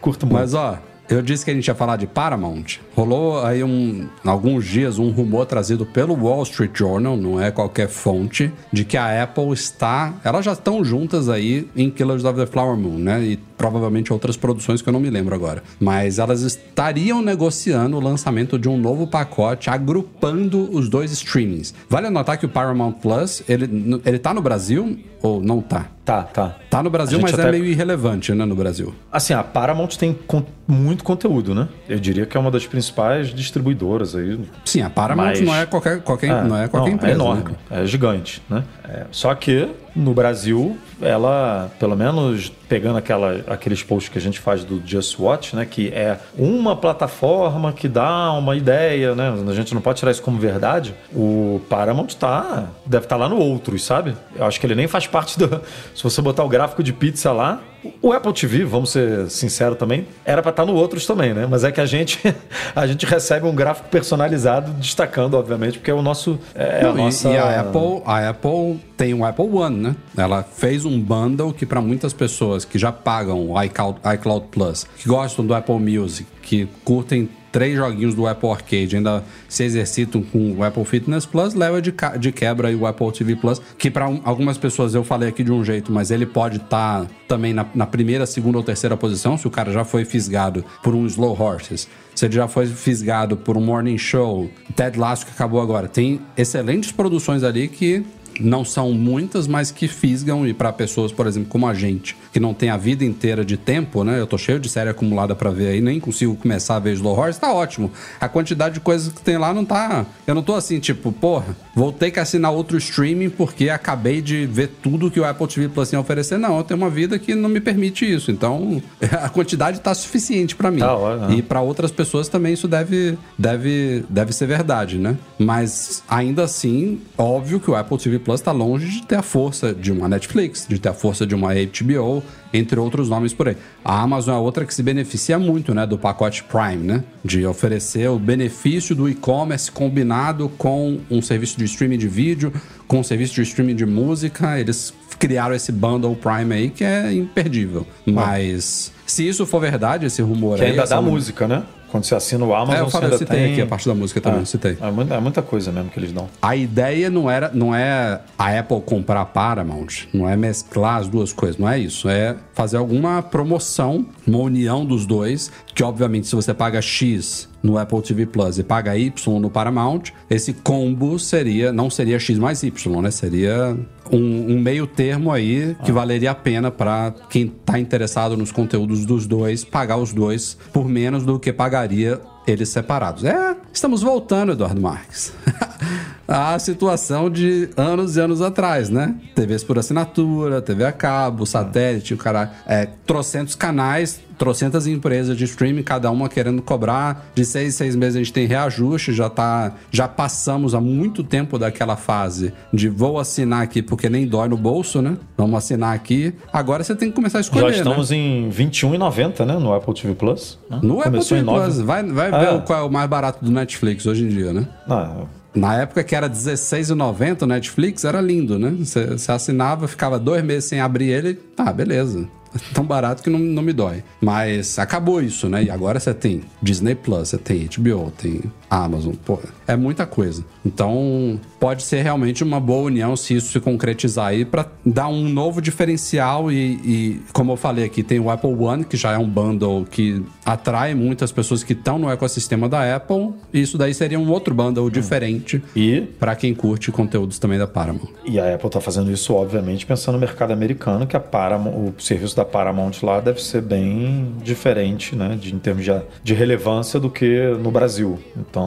Curto muito. Mas ó, eu disse que a gente ia falar de Paramount. Rolou aí um, alguns dias um rumor trazido pelo Wall Street Journal, não é qualquer fonte, de que a Apple está. Elas já estão juntas aí em Killers of the Flower Moon, né? E provavelmente outras produções que eu não me lembro agora. Mas elas estariam negociando o lançamento de um novo pacote agrupando os dois streamings. Vale anotar que o Paramount Plus, ele, ele tá no Brasil ou não tá? Tá, tá. Tá no Brasil, mas até- é meio irrelevante, né, no Brasil. Assim, a Paramount tem con- muito conteúdo, né? Eu diria que é uma das principais distribuidoras aí. Sim, a Paramount Mas- não é qualquer, qualquer, não é qualquer não, empresa. É enorme, né? é gigante, né? É, só que no Brasil, ela, pelo menos pegando aquela, aqueles posts que a gente faz do Just Watch, né? Que é uma plataforma que dá uma ideia, né? A gente não pode tirar isso como verdade. O Paramount tá, deve estar lá no outros, sabe? Eu acho que ele nem faz parte do. Se você botar o gráfico de pizza lá, o Apple TV, vamos ser sinceros também, era para estar no outros também, né? Mas é que a gente a gente recebe um gráfico personalizado destacando, obviamente, porque é o nosso é Não, a e- nossa e, a Apple, a Apple tem o Apple One, né? Ela fez um bundle que para muitas pessoas que já pagam o iCloud, iCloud Plus, que gostam do Apple Music, que curtem três joguinhos do Apple Arcade, ainda se exercitam com o Apple Fitness Plus, leva de, de quebra aí o Apple TV Plus, que para algumas pessoas eu falei aqui de um jeito, mas ele pode estar também na, na primeira, segunda ou terceira posição, se o cara já foi fisgado por um Slow Horses, se ele já foi fisgado por um Morning Show, Ted Lasso que acabou agora. Tem excelentes produções ali que não são muitas, mas que fisgam e para pessoas, por exemplo, como a gente, que não tem a vida inteira de tempo, né? Eu tô cheio de série acumulada para ver aí, nem consigo começar a ver Slow Horse, tá ótimo. A quantidade de coisas que tem lá não tá. Eu não tô assim, tipo, porra, vou ter que assinar outro streaming porque acabei de ver tudo que o Apple TV Plus tem a oferecer. Não, eu tenho uma vida que não me permite isso. Então, a quantidade tá suficiente para mim. Tá, ó, e para outras pessoas também isso deve, deve, deve ser verdade, né? Mas ainda assim, óbvio que o Apple TV Plus está longe de ter a força de uma Netflix, de ter a força de uma HBO, entre outros nomes por aí. A Amazon é outra que se beneficia muito, né, do pacote Prime, né? De oferecer o benefício do e-commerce combinado com um serviço de streaming de vídeo, com um serviço de streaming de música. Eles criaram esse bundle Prime aí que é imperdível. Mas se isso for verdade, esse rumor que aí, ainda essa- dá música, né? Quando você assina o Amazon, É, eu você falei, eu ainda citei tem... aqui a parte da música também, Ah, citei. É muita, é muita coisa mesmo que eles dão. A ideia não era, não é a Apple comprar a Paramount, não é mesclar as duas coisas, não é isso. É fazer alguma promoção, uma união dos dois, que obviamente se você paga X no Apple TV Plus e paga Y no Paramount, esse combo seria, não seria X mais Y, né? Seria um, um meio termo aí que valeria a pena para quem tá interessado nos conteúdos dos dois, pagar os dois por menos do que pagaria eles separados. É, estamos voltando, Eduardo Marques. a situação de anos e anos atrás, né? TVs por assinatura, TV a cabo, satélite, o cara, é, trocentos canais, trocentas empresas de streaming, cada uma querendo cobrar. De seis em seis meses a gente tem reajuste, já tá, já passamos há muito tempo daquela fase de vou assinar aqui porque nem dói no bolso, né? Vamos assinar aqui. Agora você tem que começar a escolher, Já estamos né? em R$ 21,90, né? No Apple TV Plus. né? No Apple Começou em TV 9. Plus, vai, vai Ah. ver qual é o mais barato do Netflix hoje em dia, né? Não, Na época que era R$16,90 o Netflix, era lindo, né? Você assinava, ficava dois meses sem abrir ele, tá, beleza. Tão barato que não, não me dói. Mas acabou isso, né? E agora você tem Disney Plus, você tem HBO, tem Amazon, pô, é muita coisa. Então, pode ser realmente uma boa união se isso se concretizar aí pra dar um novo diferencial e, e, como eu falei aqui, tem o Apple One, que já é um bundle que atrai muitas pessoas que estão no ecossistema da Apple. E isso daí seria um outro bundle diferente E, Pra quem curte conteúdos também da Paramount. e a Apple está fazendo isso, obviamente, pensando no mercado americano, que a Paramount, o serviço da Paramount lá deve ser bem diferente, né? De, em termos de, de relevância do que no Brasil. Então,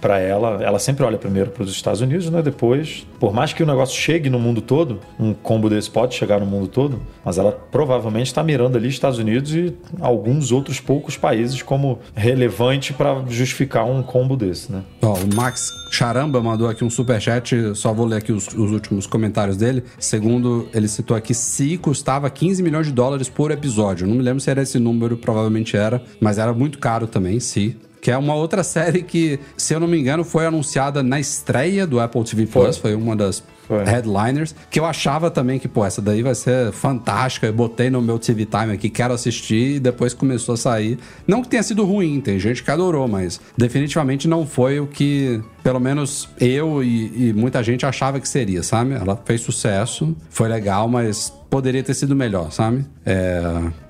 para ela, ela sempre olha primeiro para os Estados Unidos, né? Depois, por mais que o negócio chegue no mundo todo, um combo desse pode chegar no mundo todo, mas ela provavelmente está mirando ali Estados Unidos e alguns outros poucos países como relevante para justificar um combo desse, né? Ó, o Max Charamba mandou aqui um superchat, só vou ler aqui os, os últimos comentários dele. Segundo, ele citou aqui, se custava 15 milhões de dólares por episódio. Não me lembro se era esse número, provavelmente era, mas era muito caro também, se. Que é uma outra série que, se eu não me engano, foi anunciada na estreia do Apple TV Plus. Foi uma das Foi. headliners, que eu achava também que, pô, essa daí vai ser fantástica. Eu botei no meu TV Time aqui, quero assistir, e depois começou a sair. Não que tenha sido ruim, tem gente que adorou, mas definitivamente não foi o que, pelo menos eu e, e muita gente achava que seria, sabe? Ela fez sucesso, foi legal, mas poderia ter sido melhor, sabe? É,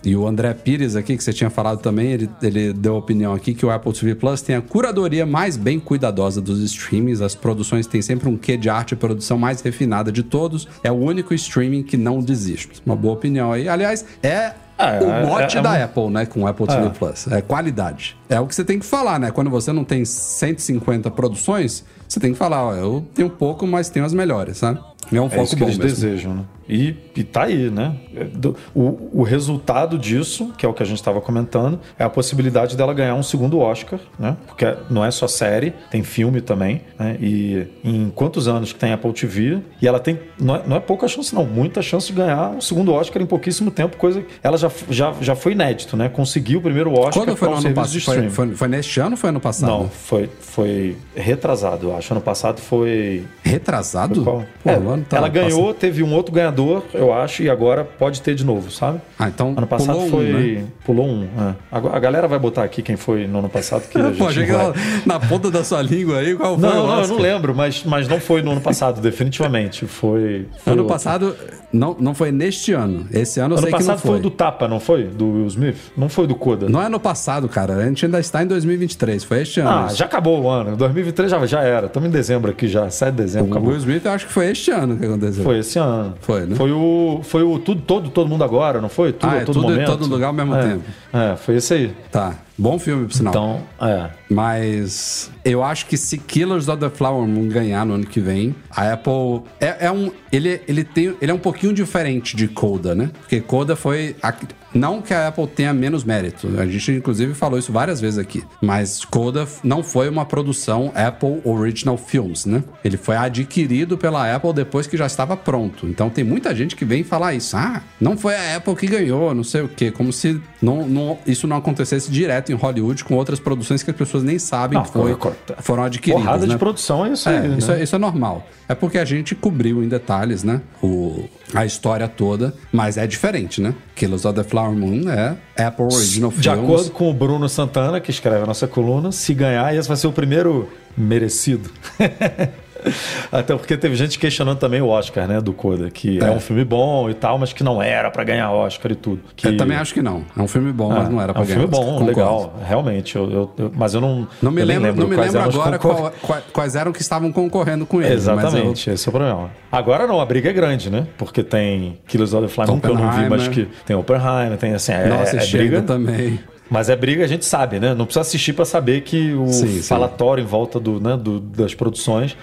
e o André Pires aqui, que você tinha falado também, ele, ele deu a opinião aqui que o Apple TV Plus tem a curadoria mais bem cuidadosa dos streamings, as produções têm sempre um quê de arte e produção mais refinada de todos, é o único streaming que não desiste. Uma boa opinião aí. Aliás, é É, o mote é- é da uma- Apple, né, com o Apple TV É. Plus. É qualidade. É o que você tem que falar, né? Quando você não tem 150 produções, você tem que falar, ó, eu tenho pouco, mas tenho as melhores, sabe? É um É foco isso que eles mesmo. desejam, né? E, e tá aí, né? É, O, o resultado disso, que é o que a gente estava comentando, é a possibilidade dela ganhar um segundo Oscar, né? Porque não é só série, tem filme também, né? E em quantos anos que tem Apple TV, e ela tem, não é, não é pouca chance não, muita chance de ganhar um segundo Oscar em pouquíssimo tempo, coisa que ela já, já, já foi inédito, né? Conseguiu o primeiro Oscar Quando foi no ano passado? Foi, foi, foi neste ano ou foi ano passado? Não, foi, foi retrasado, eu acho. Ano passado foi Retrasado? qual? Pô, É, ano tá ela ganhou, passando. teve um outro ganhador, eu acho, e agora pode ter de novo, sabe? Ah, então Ano passado pulou um, foi. né? Pulou um. é. Agora, a galera vai botar aqui quem foi no ano passado. Que a gente Pô, achei que ela- na ponta da sua língua aí, qual foi Não, não, eu não lembro, mas, mas não foi no ano passado, definitivamente. Foi. foi Ano outro. passado, não, não foi neste ano. Esse ano eu Ano sei que passado não foi. foi o do Tapa, não foi? Do Will Smith? Não foi do Coda. Não é ano passado, cara. A gente ainda está em 2023. Foi este ano. Ah, isso. já acabou o ano. 2023 já, já era. Estamos em dezembro aqui já. 7 de dezembro. O acabou. Will Smith, eu acho que foi este ano que aconteceu. Foi esse ano. Foi, né? Foi o, foi o tudo, todo, todo mundo agora, não foi? Tudo Ah, é todo tudo em momento. todo lugar ao mesmo É. tempo. É, foi esse aí. Tá. Bom filme, por sinal. Então, é. Mas eu acho que se Killers of the Flower Moon ganhar no ano que vem, a Apple é, é um ele, ele tem ele é um pouquinho diferente de Coda, né? Porque Coda foi a- não que a Apple tenha menos mérito. A gente inclusive falou isso várias vezes aqui, mas Coda não foi uma produção Apple Original Films, né? Ele foi adquirido pela Apple depois que já estava pronto. Então tem muita gente que vem falar isso. Ah, não foi a Apple que ganhou, não sei o quê, como se não, não- isso não acontecesse direto em Hollywood com outras produções que as pessoas nem sabem Não, que foi, foram adquiridas. Porrada né? de produção é isso É, aí. né? isso, é, isso é normal. É porque a gente cobriu em detalhes, né? O, a história toda, mas é diferente, né? Killers of the Flower Moon é Apple Original De Films. acordo com o Bruno Santana, que escreve a nossa coluna, se ganhar, esse vai ser o primeiro merecido. Até porque teve gente questionando também o Oscar, né, do Coda, que é, É. um filme bom e tal, mas que não era pra ganhar Oscar e tudo. Que... Eu também acho que não. É um filme bom, mas não era pra é um ganhar. filme bom, concordo. legal, realmente. Eu, eu- eu- mas eu não. Não me nem lembro, não me quais lembro agora concor- qual- quais eram que estavam concorrendo com ele. Exatamente, esse é o problema. Agora não, a briga é grande, né? Porque tem Killers of the Moon, que eu não vi, mas que tem Oppenheimer, tem assim, é, Nossa, é chega briga. também. Mas é briga, a gente sabe, né? Não precisa assistir pra saber que o Sim, sim. falatório em volta do, né, do- das produções,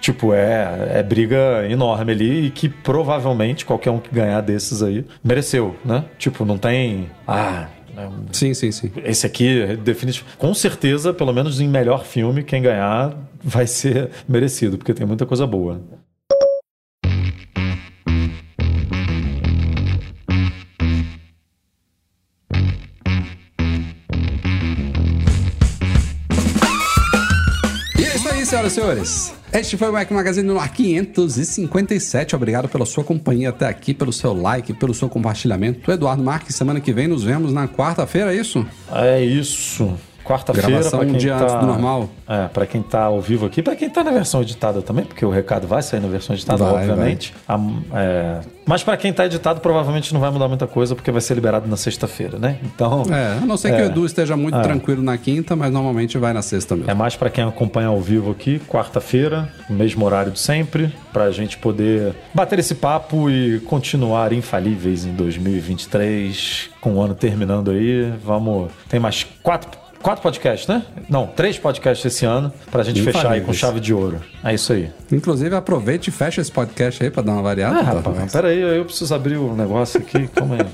tipo, é, é briga enorme ali e que provavelmente qualquer um que ganhar desses aí mereceu, né? Tipo, não tem. Ah. né, Sim, sim, sim. Esse aqui, definitivamente, com certeza, pelo menos em melhor filme, quem ganhar vai ser merecido, porque tem muita coisa boa. Senhoras e senhores. Este foi o Mac Magazine no ar 557. Obrigado pela sua companhia até aqui, pelo seu like, pelo seu compartilhamento. Eduardo Marques, semana que vem nos vemos na quarta-feira, é isso? É isso. Quarta-feira, Gravação pra um quem dia tá... antes do normal. É, pra quem tá ao vivo aqui, pra quem tá na versão editada também, porque o recado vai sair na versão editada, Vai, obviamente. A- é, Mas pra quem tá editado, provavelmente não vai mudar muita coisa, porque vai ser liberado na sexta-feira, né? Então. É, a não ser que o Edu esteja muito tranquilo na quinta, mas normalmente vai na sexta mesmo. É mais pra quem acompanha ao vivo aqui, quarta-feira, mesmo horário de sempre, pra gente poder bater esse papo e continuar infalíveis em 2023, com o ano terminando aí. Vamos. Tem mais quatro. Quatro podcasts, né? Não, três podcasts esse ano pra gente fechar aí com Infalíveis. chave de ouro. É isso aí. Inclusive, aproveite e feche esse podcast aí pra dar uma variada. Ah, rapaz, Marques. pera aí, eu preciso abrir o negócio aqui. Calma aí.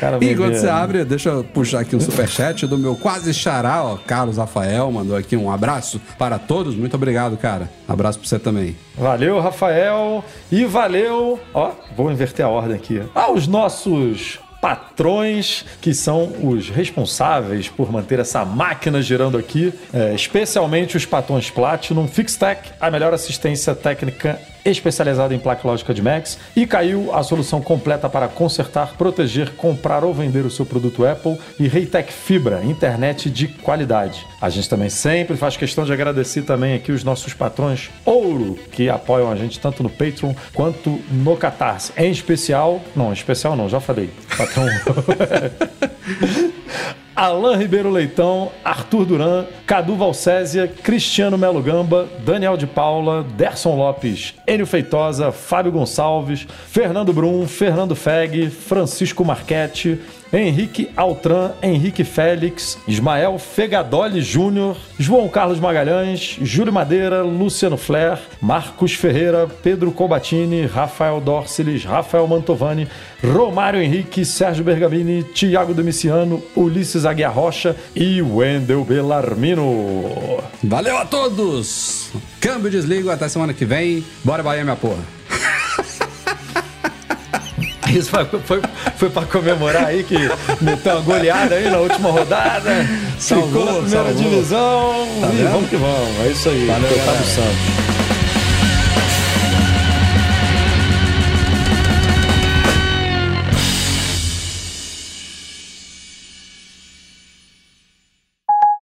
Cara E enquanto você abre, deixa eu puxar aqui um superchat do meu quase xará, ó, Carlos Rafael, mandou aqui um abraço para todos. Muito obrigado, cara. Abraço pra você também. Valeu, Rafael. E valeu. Ó, vou inverter a ordem aqui. Aos nossos patrões, que são os responsáveis por manter essa máquina girando aqui, é, especialmente os patrões Platinum, Fixtech, a melhor assistência técnica especializado em placa lógica de Macs. E caiu a solução completa para consertar, proteger, comprar ou vender o seu produto Apple. E Reitec Fibra, internet de qualidade. A gente também sempre faz questão de agradecer também aqui os nossos patrões Ouro, que apoiam a gente tanto no Patreon quanto no Catarse. Em especial, não, em especial não, já falei. Patrão. Alain Ribeiro Leitão, Arthur Duran, Cadu Valcésia, Cristiano Melo Gamba, Daniel de Paula, Derson Lopes, Enio Feitosa, Fábio Gonçalves, Fernando Brum, Fernando Feg, Francisco Marchetti, Henrique Altran, Henrique Félix, Ismael Fegadoli Júnior, João Carlos Magalhães, Júlio Madeira, Luciano Flair, Marcos Ferreira, Pedro Cobatini, Rafael Dorceles, Rafael Mantovani, Romário Henrique, Sérgio Bergamini, Tiago Domiciano, Ulisses Aguiar Rocha e Wendel Bellarmino. Valeu a todos! Câmbio desligo, até semana que vem. Bora Bahia, minha porra. Isso foi, foi, foi pra comemorar aí que meteu uma goleada aí na última rodada. Salvou, ficou na primeira salvou. divisão. Tá e vendo? vamos que vamos. É isso aí. Valeu, galera. do Santos.